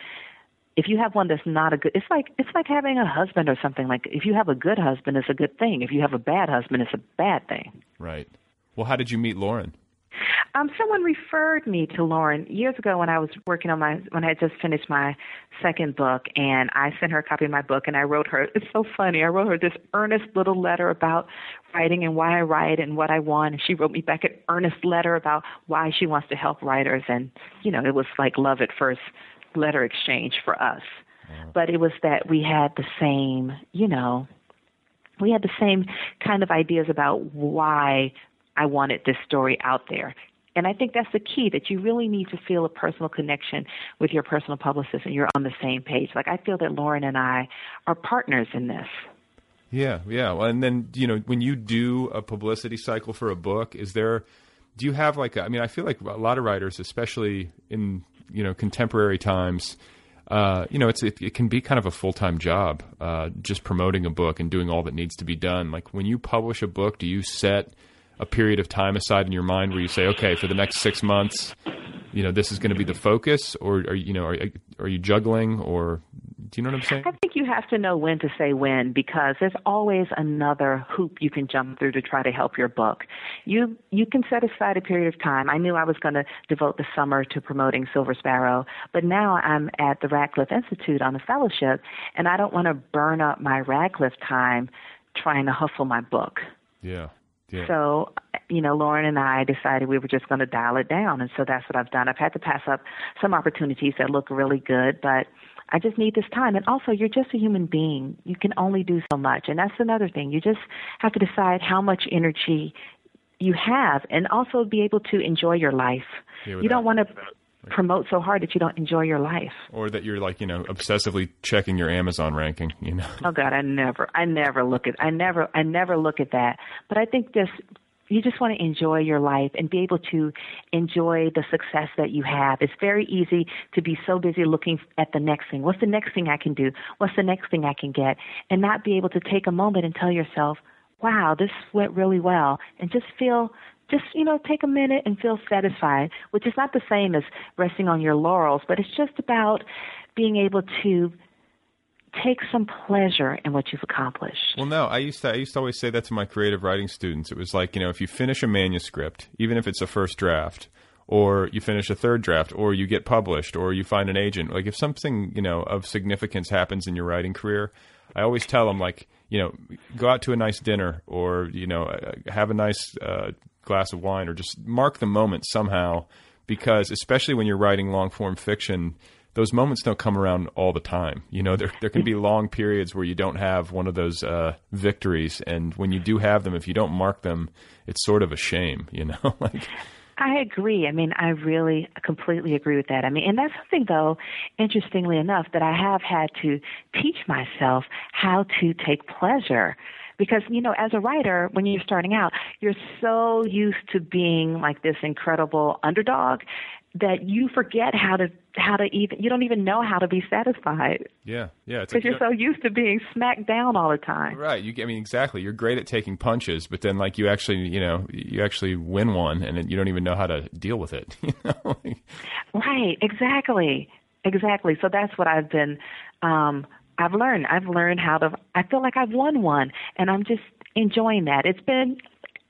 If you have one that's not a good, it's like it's like having a husband or something. Like if you have a good husband, it's a good thing. If you have a bad husband, it's a bad thing. Right. Well, how did you meet Lauren? Um, someone referred me to Lauren years ago when I was working on my when I had just finished my second book, and I sent her a copy of my book, and I wrote her. It's so funny. I wrote her this earnest little letter about writing and why I write and what I want, and she wrote me back an earnest letter about why she wants to help writers, and you know, it was like love at first letter exchange for us. But it was that we had the same, you know, we had the same kind of ideas about why I wanted this story out there. And I think that's the key that you really need to feel a personal connection with your personal publicist and you're on the same page. Like I feel that Lauren and I are partners in this. Yeah, yeah. Well, and then you know when you do a publicity cycle for a book, is there? Do you have like? A, I mean, I feel like a lot of writers, especially in you know contemporary times, uh, you know, it's it, it, can be kind of a full time job, uh, just promoting a book and doing all that needs to be done. Like when you publish a book, do you set a period of time aside in your mind where you say, okay, for the next six months, you know, this is going to be the focus, or are you know, are, are you juggling, or do you know what I'm saying? I think you have to know when to say when because there's always another hoop you can jump through to try to help your book. You you can set aside a period of time. I knew I was going to devote the summer to promoting Silver Sparrow, but now I'm at the Radcliffe Institute on a fellowship, and I don't want to burn up my Radcliffe time trying to hustle my book. Yeah. Yeah. So, you know, Lauren and I decided we were just going to dial it down, and so that's what I've done. I've had to pass up some opportunities that look really good, but I just need this time. And also, you're just a human being. You can only do so much, and that's another thing. You just have to decide how much energy you have, and also be able to enjoy your life. You don't want to promote so hard that you don't enjoy your life or that you're like you know obsessively checking your amazon ranking you know oh god i never i never look at i never i never look at that but i think just you just want to enjoy your life and be able to enjoy the success that you have. It's very easy to be so busy looking at the next thing. What's the next thing I can do? What's the next thing I can get? And not be able to take a moment and tell yourself, wow, this went really well. And just feel just you know take a minute and feel satisfied which is not the same as resting on your laurels but it's just about being able to take some pleasure in what you've accomplished. Well, no, I used to I used to always say that to my creative writing students. It was like, you know, if you finish a manuscript, even if it's a first draft, or you finish a third draft, or you get published, or you find an agent, like if something, you know, of significance happens in your writing career, I always tell them like, you know, go out to a nice dinner or, you know, uh, have a nice uh, glass of wine or just mark the moment somehow because especially when you're writing long form fiction, those moments don't come around all the time. You know, there there can be long periods where you don't have one of those uh, victories, and when you do have them, if you don't mark them, it's sort of a shame. You know, like. I agree. I mean, I really completely agree with that. I mean, and that's something, though, interestingly enough, that I have had to teach myself how to take pleasure. Because, you know, as a writer, when you're starting out, you're so used to being like this incredible underdog that you forget how to how to even you don't even know how to be satisfied Yeah, yeah. It's because you're so used to being smacked down all the time. Right. You, I mean, exactly. You're great at taking punches, but then, like, you actually, you know, you actually win one, and then you don't even know how to deal with it. You know? Right, exactly. Exactly. So that's what I've been um I've learned. I've learned how to I feel like I've won one and I'm just enjoying that. It's been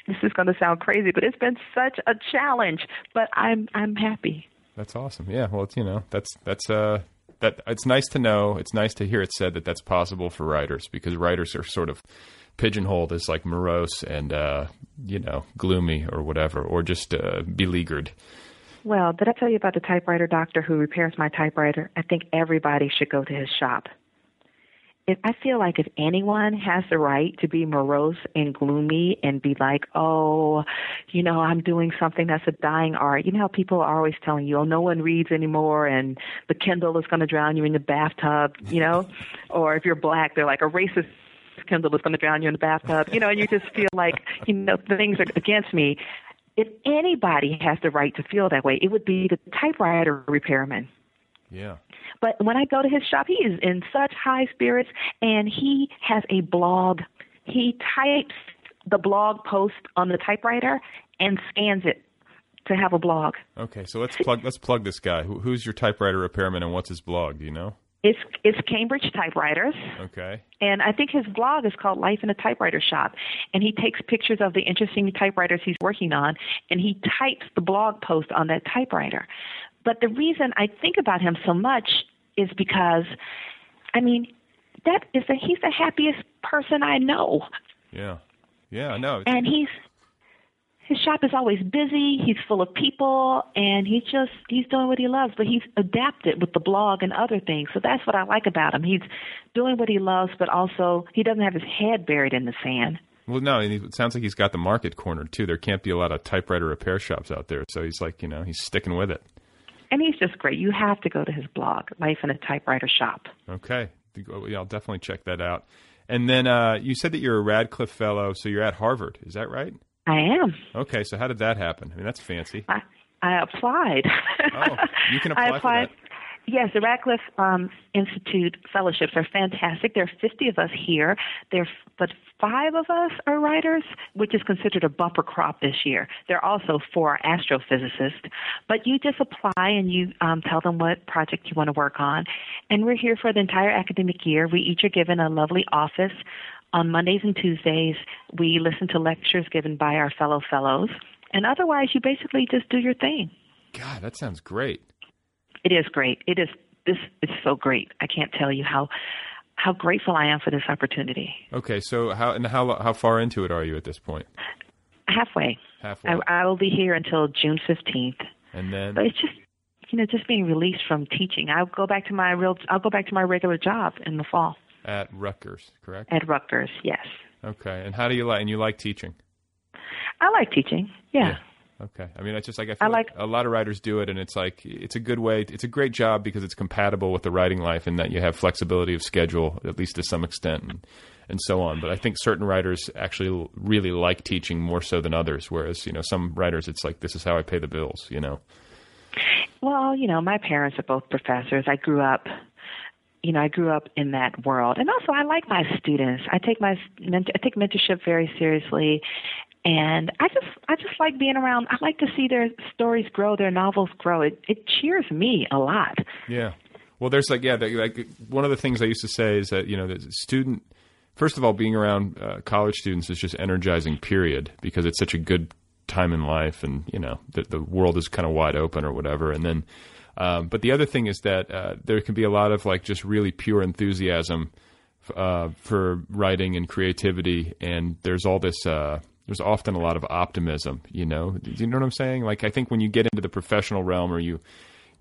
this is going to sound crazy, but it's been such a challenge, but I'm I'm happy. That's awesome. Yeah. Well, it's you know, that's that's uh that it's nice to know. It's nice to hear it said that that's possible for writers because writers are sort of pigeonholed as like morose and uh, you know gloomy or whatever, or just uh, beleaguered. Well, did I tell you about the typewriter doctor who repairs my typewriter? I think everybody should go to his shop. I feel like if anyone has the right to be morose and gloomy and be like, oh, you know, I'm doing something that's a dying art. You know how people are always telling you, oh, no one reads anymore, and the Kindle is going to drown you in the bathtub. You know, or if you're black, they're like a racist Kindle is going to drown you in the bathtub. You know, and you just feel like, you know, things are against me. If anybody has the right to feel that way, it would be the typewriter repairman. Yeah. But when I go to his shop, he is in such high spirits, and he has a blog. He types the blog post on the typewriter and scans it to have a blog. Okay, so let's plug let's plug this guy. Who, who's your typewriter repairman, and what's his blog? Do you know? It's it's Cambridge Typewriters. Okay. And I think his blog is called Life in a Typewriter Shop. And he takes pictures of the interesting typewriters he's working on and he types the blog post on that typewriter. But the reason I think about him so much is because, I mean, that is the, he's the happiest person I know. Yeah. Yeah, I know. And he's his shop is always busy. He's full of people, and he's just he's doing what he loves. But he's adapted with the blog and other things. So that's what I like about him. He's doing what he loves, but also he doesn't have his head buried in the sand. Well, no, and it sounds like he's got the market cornered too. There can't be a lot of typewriter repair shops out there, so he's like, you know, he's sticking with it. And he's just great. You have to go to his blog, Life in a Typewriter Shop. Okay, yeah, I'll definitely check that out. And then uh, you said that you're a Radcliffe Fellow, so you're at Harvard. Is that right? I am. Okay, so how did that happen? I mean, that's fancy. I, I applied. Oh, you can apply I applied. Yes, the Radcliffe um, Institute fellowships are fantastic. There are 50 of us here. There, but five of us are writers, which is considered a bumper crop this year. There are also four astrophysicists. But you just apply and you um, tell them what project you want to work on, and we're here for the entire academic year. We each are given a lovely office. On Mondays and Tuesdays, we listen to lectures given by our fellow fellows, and otherwise, you basically just do your thing. God, that sounds great. It is great. It is this is so great. I can't tell you how how grateful I am for this opportunity. Okay, so how and how how far into it are you at this point? Halfway. Halfway. I, I will be here until June fifteenth. And then But it's just you know just being released from teaching. I'll go back to my real. I'll go back to my regular job in the fall at Rutgers, correct? at Rutgers. Yes, Okay, and how do you like? And you like teaching? I like teaching. Yeah. Okay. I mean, it's just like I I feel like- a lot of writers do it, and it's like it's a good way. It's a great job because it's compatible with the writing life, and that you have flexibility of schedule, at least to some extent, and, and so on. But I think certain writers actually really like teaching more so than others. Whereas you know, some writers, it's like this is how I pay the bills. You know. Well, you know, my parents are both professors. I grew up, you know, I grew up in that world, and also I like my students. I take my I take mentorship very seriously, and I just I just like being around. I like to see their stories grow, their novels grow. It it cheers me a lot. Yeah. Well, there's like yeah, like one of the things I used to say is that you know the student. First of all, being around uh, college students is just energizing. Period, because it's such a good time in life, and you know the, the world is kind of wide open or whatever. And then, um, but the other thing is that uh, there can be a lot of like just really pure enthusiasm uh, for writing and creativity, and there's all this. Uh, there's often a lot of optimism. You know, do you know what I'm saying? Like I think when you get into the professional realm or you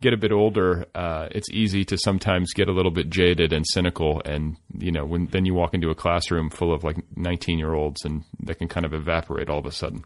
get a bit older, uh, it's easy to sometimes get a little bit jaded and cynical. And you know, when then you walk into a classroom full of like 19 year olds, and that can kind of evaporate all of a sudden.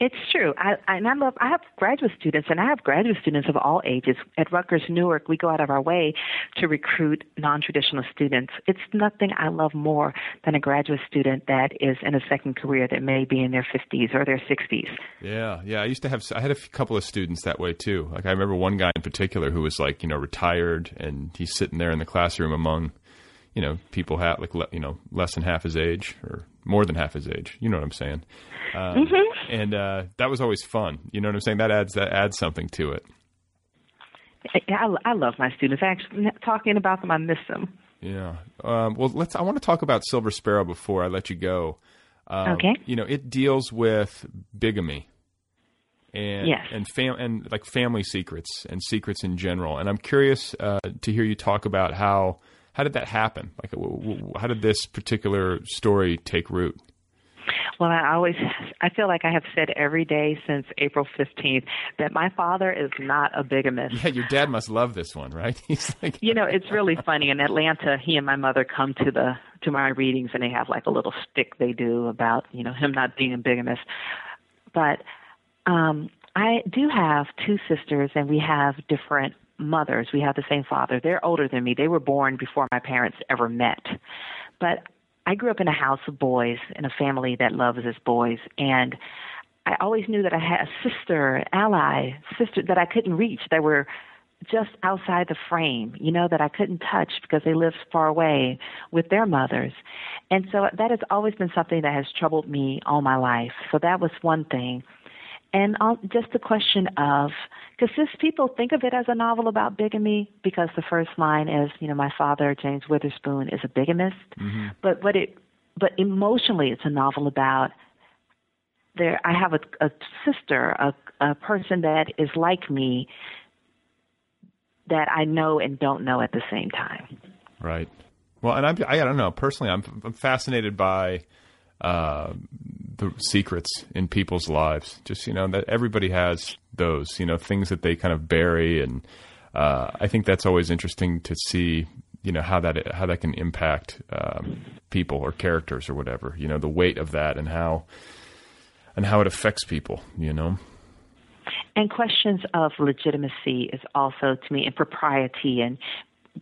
It's true. I, and I love. I have graduate students, and I have graduate students of all ages at Rutgers Newark. We go out of our way to recruit non-traditional students. It's nothing I love more than a graduate student that is in a second career that may be in their 50s or their 60s. Yeah, yeah. I used to have. I had a couple of students that way too. Like I remember one guy in particular who was like you know retired, and he's sitting there in the classroom among you know people have like you know less than half his age or more than half his age. You know what I'm saying? Um, mm-hmm. And uh, that was always fun. You know what I'm saying? That adds that adds something to it. I, I love my students. Actually, talking about them, I miss them. Yeah. Um, well, let's. I want to talk about Silver Sparrow before I let you go. Um, okay. You know, it deals with bigamy and yes. and fam- and like family secrets and secrets in general. And I'm curious uh, to hear you talk about how how did that happen? Like, how did this particular story take root? Well, I always, I feel like I have said every day since April 15th that my father is not a bigamist. Yeah, your dad must love this one, right? He's like, you know, it's really funny. In Atlanta, he and my mother come to the to my readings, and they have like a little stick they do about you know him not being a bigamist. But um, I do have two sisters, and we have different mothers. We have the same father. They're older than me. They were born before my parents ever met. But I grew up in a house of boys, in a family that loves its boys, and I always knew that I had a sister, ally, sister that I couldn't reach. That were just outside the frame, you know, that I couldn't touch because they lived far away with their mothers. And so that has always been something that has troubled me all my life. So that was one thing and just the question of because this people think of it as a novel about bigamy because the first line is you know my father James Witherspoon is a bigamist. Mm-hmm. but what it but emotionally it's a novel about there I have a, a sister a a person that is like me that I know and don't know at the same time. Right. Well and I'm I, I don't know personally I'm I'm fascinated by uh, the secrets in people's lives. Just you know that everybody has those you know things that they kind of bury, and uh, I think that's always interesting to see. You know how that how that can impact um, people or characters or whatever. You know the weight of that and how and how it affects people. You know. And questions of legitimacy is also to me and propriety and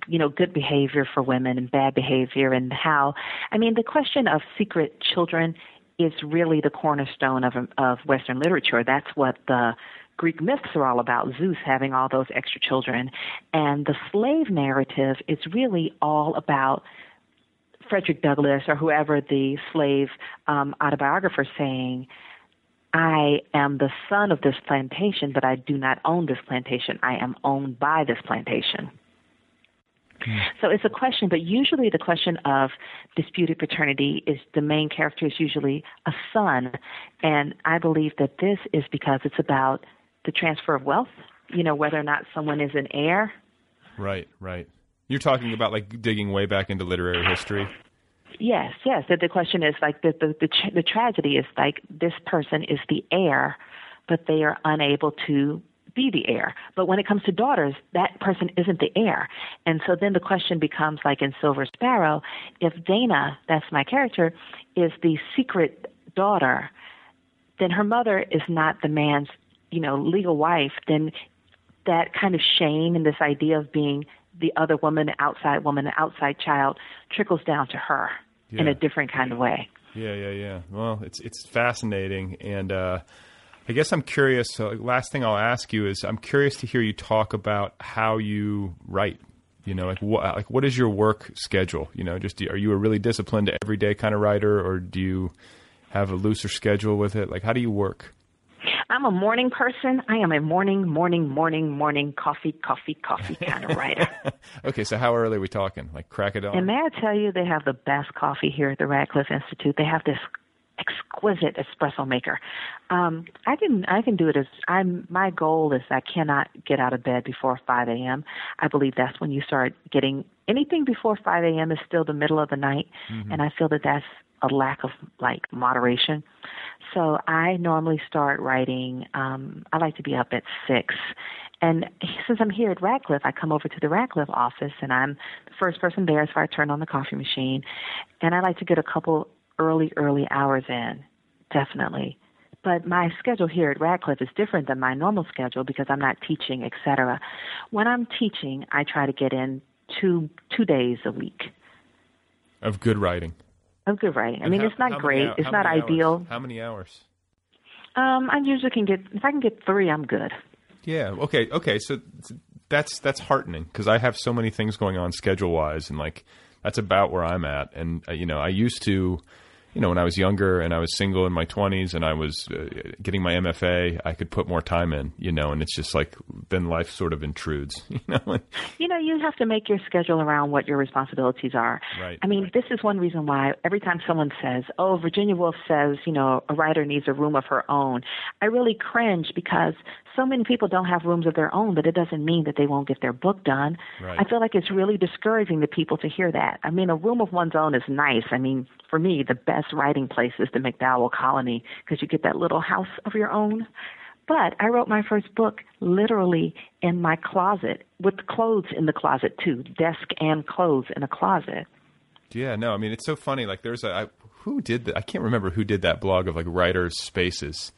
you know good behavior for women and bad behavior and how i mean the question of secret children is really the cornerstone of of Western literature. That's what the Greek myths are all about. Zeus having all those extra children, and the slave narrative is really all about Frederick Douglass or whoever the slave um, autobiographer saying. I am the son of this plantation, but I do not own this plantation. I am owned by this plantation. Mm. So it's a question, but usually the question of disputed paternity is the main character is usually a son, and I believe that this is because it's about the transfer of wealth. You know, whether or not someone is an heir. Right, right. You're talking about like digging way back into literary history. Yes, yes. That the question is like the the the, the tragedy is like this person is the heir, but they are unable to be the heir. But when it comes to daughters, that person isn't the heir. And so then the question becomes like in Silver Sparrow, if Dana, that's my character, is the secret daughter, then her mother is not the man's, you know, legal wife, then that kind of shame and this idea of being the other woman, the outside woman, the outside child trickles down to her yeah. in a different kind of way. Yeah, yeah, yeah. Well, it's it's fascinating and uh I guess I'm curious. So, last thing I'll ask you is, I'm curious to hear you talk about how you write. You know, like what like what is your work schedule? You know, just are you a really disciplined everyday kind of writer, or do you have a looser schedule with it? Like, how do you work? I'm a morning person. I am a morning, morning, morning, morning, coffee, coffee, coffee kind of writer. okay, so how early are we talking? Like crack it on? and may I tell you, they have the best coffee here at the Radcliffe Institute. They have this exquisite espresso maker. Um, I can I can do it as I'm. My goal is I cannot get out of bed before 5 a.m. I believe that's when you start getting anything before 5 a.m. is still the middle of the night, and I feel that that's a lack of like moderation. So I normally start writing. Um, I like to be up at six. And since I'm here at Radcliffe, I come over to the Radcliffe office and I'm the first person there, so I turn on the coffee machine. And I like to get a couple early, early hours in, definitely. But my schedule here at Radcliffe is different than my normal schedule because I'm not teaching, etc. When I'm teaching, I try to get in two two days a week of good writing. of good writing. I And mean, how- it's not great. it's not hours? ideal. How many hours? Um, I usually can get if I can get three, I'm good. Yeah. Okay. Okay. So that's that's heartening because I have so many things going on schedule wise, and like that's about where I'm at. And uh, you know, I used to, you know, when I was younger and I was single in my 20s and I was uh, getting my MFA, I could put more time in. You know, and it's just like then life sort of intrudes. You know. You know, you have to make your schedule around what your responsibilities are. Right, I mean, this is one reason why every time someone says, "Oh, Virginia Woolf says, you know, a writer needs a room of her own," I really cringe because so many people don't have rooms of their own, but it doesn't mean that they won't get their book done. Right. I feel like it's really discouraging to people to hear that. I mean, a room of one's own is nice. I mean, for me, the best writing place is the MacDowell Colony because you get that little house of your own. But I wrote my first book literally in my closet with clothes in the closet too, desk and clothes in a closet. Yeah, no, I mean it's so funny. Like there's a I, who did that? I can't remember who did that blog of like writers' spaces.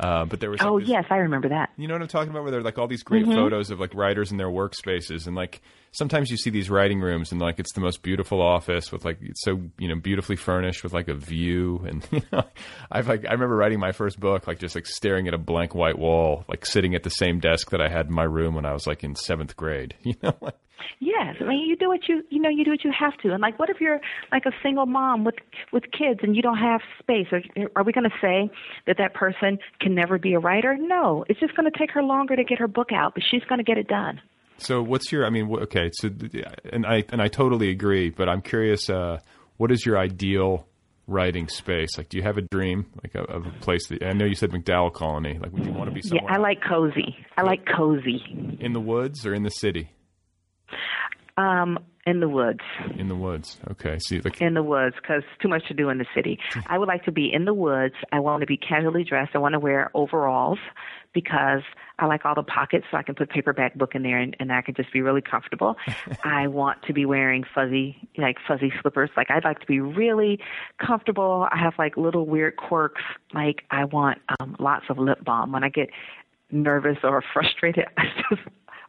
Uh, but there was like, Oh this- yes, I remember that. You know what I'm talking about? Where there are like all these great Mhm. photos of like writers in their workspaces, and like sometimes you see these writing rooms, and like it's the most beautiful office with like it's so you know beautifully furnished with like a view, and you know I've like I remember writing my first book like just like staring at a blank white wall, like sitting at the same desk that I had in my room when I was like in seventh grade. You know, like Yes, I mean you do what you you know you do what you have to. And like, what if you're like a single mom with with kids and you don't have space? Are, are we going to say that that person can never be a writer? No, it's just going to take her longer to get her book out, but she's going to get it done. So what's your? I mean, okay. So and I and I totally agree, but I'm curious. Uh, what is your ideal writing space? Like, do you have a dream, like a, of a place that? I know you said MacDowell Colony. Like, would you want to be somewhere? Yeah, I like cozy. I like cozy. in the woods or in the city? Um, in the woods. In the woods. Okay. See, like, in the woods because too much to do in the city. I would like to be in the woods. I want to be casually dressed. I want to wear overalls because I like all the pockets so I can put paperback book in there and, and I can just be really comfortable. I want to be wearing fuzzy like fuzzy slippers. Like I'd like to be really comfortable. I have like little weird quirks. Like I want um lots of lip balm. When I get nervous or frustrated, I just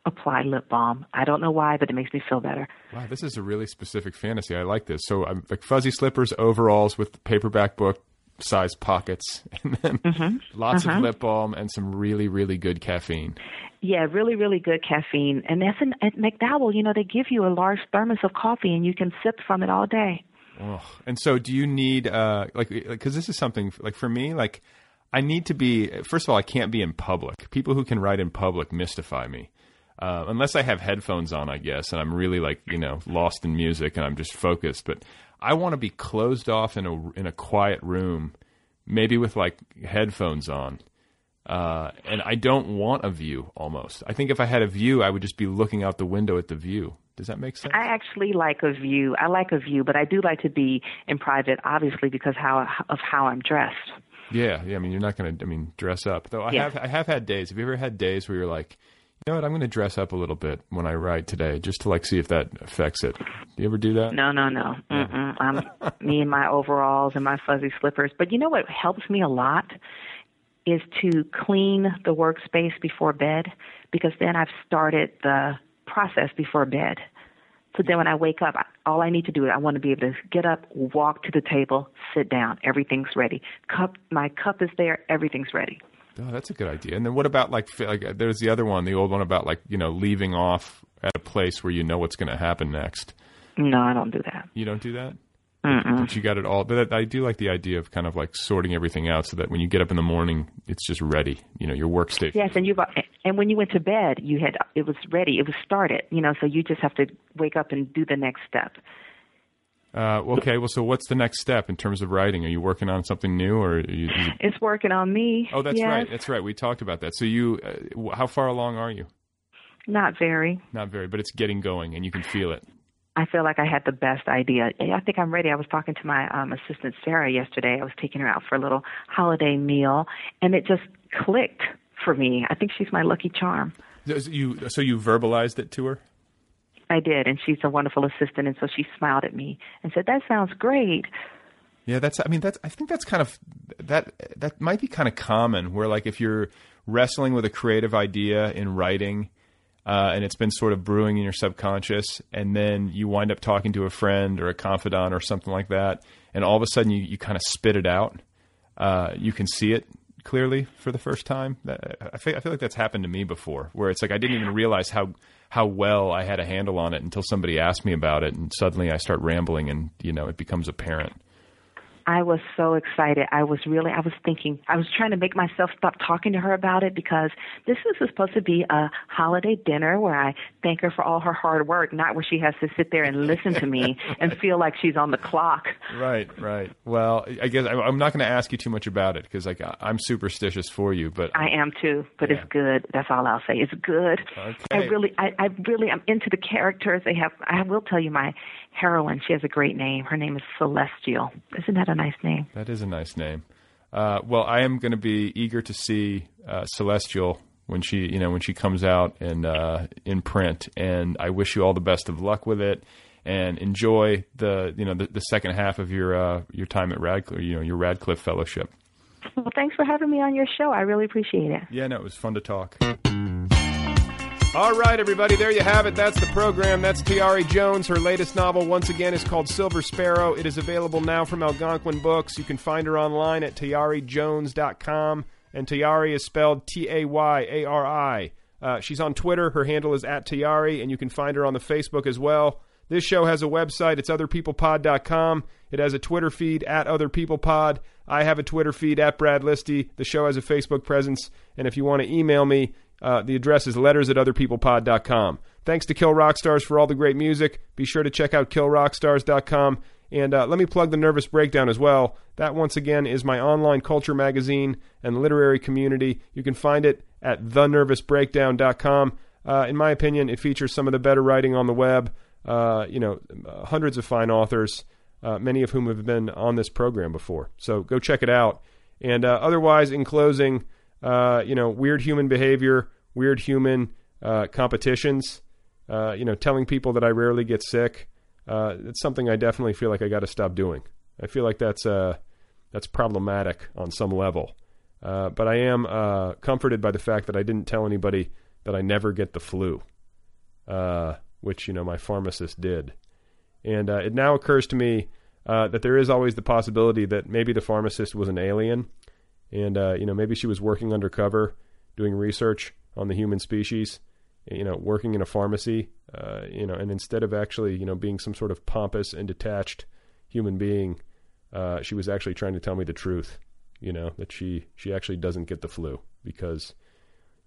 apply lip balm. I don't know why, but it makes me feel better. wow, this is a really specific fantasy. I like this. So, I'm like fuzzy slippers, overalls with paperback book size pockets, and then lots Uh-huh. of lip balm and some really, really good caffeine. Yeah, really, really good caffeine. And that's in, at MacDowell, you know, they give you a large thermos of coffee and you can sip from it all day. Oh, and so do you need uh like because this is something like for me like I need to be first of all I can't be in public. People who can write in public mystify me. Uh, unless I have headphones on, I guess, and I'm really like you know lost in music and I'm just focused. But I want to be closed off in a in a quiet room, maybe with like headphones on. Uh, and I don't want a view. Almost, I think if I had a view, I would just be looking out the window at the view. Does that make sense? I actually like a view. I like a view, but I do like to be in private, obviously, because how of how I'm dressed. Yeah, yeah. I mean, you're not going to. I mean, dress up. Though I Yeah. have, I have had days. Have you ever had days where you're like, you know what? I'm going to dress up a little bit when I ride today, just to like see if that affects it. Do you ever do that? No, no, no. Mm-mm. I'm me in my overalls and my fuzzy slippers. But you know what helps me a lot is to clean the workspace before bed because then I've started the process before bed. So then when I wake up, all I need to do is I want to be able to get up, walk to the table, sit down. Everything's ready. Cup, my cup is there. Everything's ready. Oh, that's a good idea. And then what about like, like there's the other one, the old one about like you know leaving off at a place where you know what's going to happen next. No, I don't do that. You don't do that. But you got it all. But I do like the idea of kind of like sorting everything out so that when you get up in the morning, it's just ready. You know, your workstation. Yes, and you and when you went to bed, you had it was ready. It was started. You know, so you just have to wake up and do the next step. Uh, okay, well, so what's the next step in terms of writing? Are you working on something new, or you, you... it's working on me? Oh, that's yes. right. That's right. We talked about that. So you, uh, how far along are you? Not very. Not very, but it's getting going, and you can feel it. I feel like I had the best idea. I think I'm ready. I was talking to my um, assistant Sarah yesterday. I was taking her out for a little holiday meal, and it just clicked for me. I think she's my lucky charm. You so you verbalized it to her? I did, and she's a wonderful assistant, and so she smiled at me and said, "That sounds great." Yeah, that's. I mean, that's. I think that's kind of that. That might be kind of common, where like if you're wrestling with a creative idea in writing, uh, and it's been sort of brewing in your subconscious, and then you wind up talking to a friend or a confidant or something like that, and all of a sudden you, you kind of spit it out. Uh, you can see it clearly for the first time. I feel, I feel like that's happened to me before, where it's like I didn't even realize how how well I had a handle on it until somebody asked me about it, and suddenly I start rambling, and you know it becomes apparent. I was so excited. I was really, I was thinking, I was trying to make myself stop talking to her about it because this was supposed to be a holiday dinner where I thank her for all her hard work, not where she has to sit there and listen to me and feel like she's on the clock. Right, right. Well, I guess I'm not going to ask you too much about it because like I'm superstitious for you, but I am too. But yeah. it's good. That's all I'll say. It's good. Okay. I really, I, I really, I'm into the characters. They have. I will tell you, my heroine. She has a great name. Her name is Celestial. Isn't that a nice name? That is a nice name. Uh, well, I am going to be eager to see uh, Celestial when she, you know, when she comes out in uh, in print, and I wish you all the best of luck with it, and enjoy the, you know, the, the second half of your uh, your time at Radcliffe, you know, your Radcliffe Fellowship. Well, thanks for having me on your show. I really appreciate it. Yeah, no, it was fun to talk. All right, everybody, there you have it. That's the program. That's Tayari Jones. Her latest novel, once again, is called Silver Sparrow. It is available now from Algonquin Books. You can find her online at tayarijones.com. And Tayari is spelled T A Y A R I. Uh, she's on Twitter. Her handle is at Tayari, and you can find her on the Facebook as well. This show has a website. It's otherpeoplepod.com. It has a Twitter feed at Other People Pod. I have a Twitter feed at Brad Listi. The show has a Facebook presence. And if you want to email me, uh, the address is letters at otherpeoplepod.com. Thanks to Kill Rock Stars for all the great music. Be sure to check out killrockstars.com. And uh, let me plug the Nervous Breakdown as well. That, once again, is my online culture magazine and literary community. You can find it at thenervousbreakdown.com. Uh, in my opinion, it features some of the better writing on the web. Uh, you know, hundreds of fine authors, uh, many of whom have been on this program before. So go check it out. And uh, otherwise, in closing, uh, you know, weird human behavior, weird human uh, competitions. Uh, you know, telling people that I rarely get sick. Uh, it's something I definitely feel like I got to stop doing. I feel like that's uh, that's problematic on some level. Uh, but I am comforted by the fact that I didn't tell anybody that I never get the flu, which you know my pharmacist did. And it now occurs to me that there is always the possibility that maybe the pharmacist was an alien and uh, you know maybe she was working undercover doing research on the human species you know working in a pharmacy uh, you know and instead of actually you know being some sort of pompous and detached human being uh, she was actually trying to tell me the truth you know that she she actually doesn't get the flu because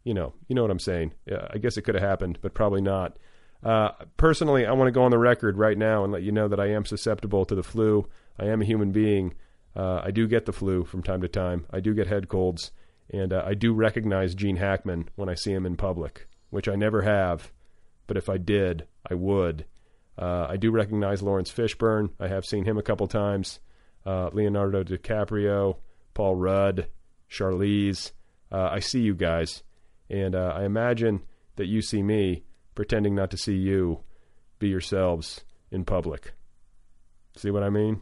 you know you know what i'm saying. Yeah, i guess it could have happened but probably not uh, personally i want to go on the record right now and let you know that i am susceptible to the flu i am a human being uh, I do get the flu from time to time. I do get head colds, and uh, I do recognize Gene Hackman when I see him in public, which I never have, but if I did, I would. Uh, I do recognize Laurence Fishburne. I have seen him a couple times. Uh, Leonardo DiCaprio, Paul Rudd, Charlize. Uh, I see you guys, and I imagine that you see me pretending not to see you. Be yourselves in public. See what I mean?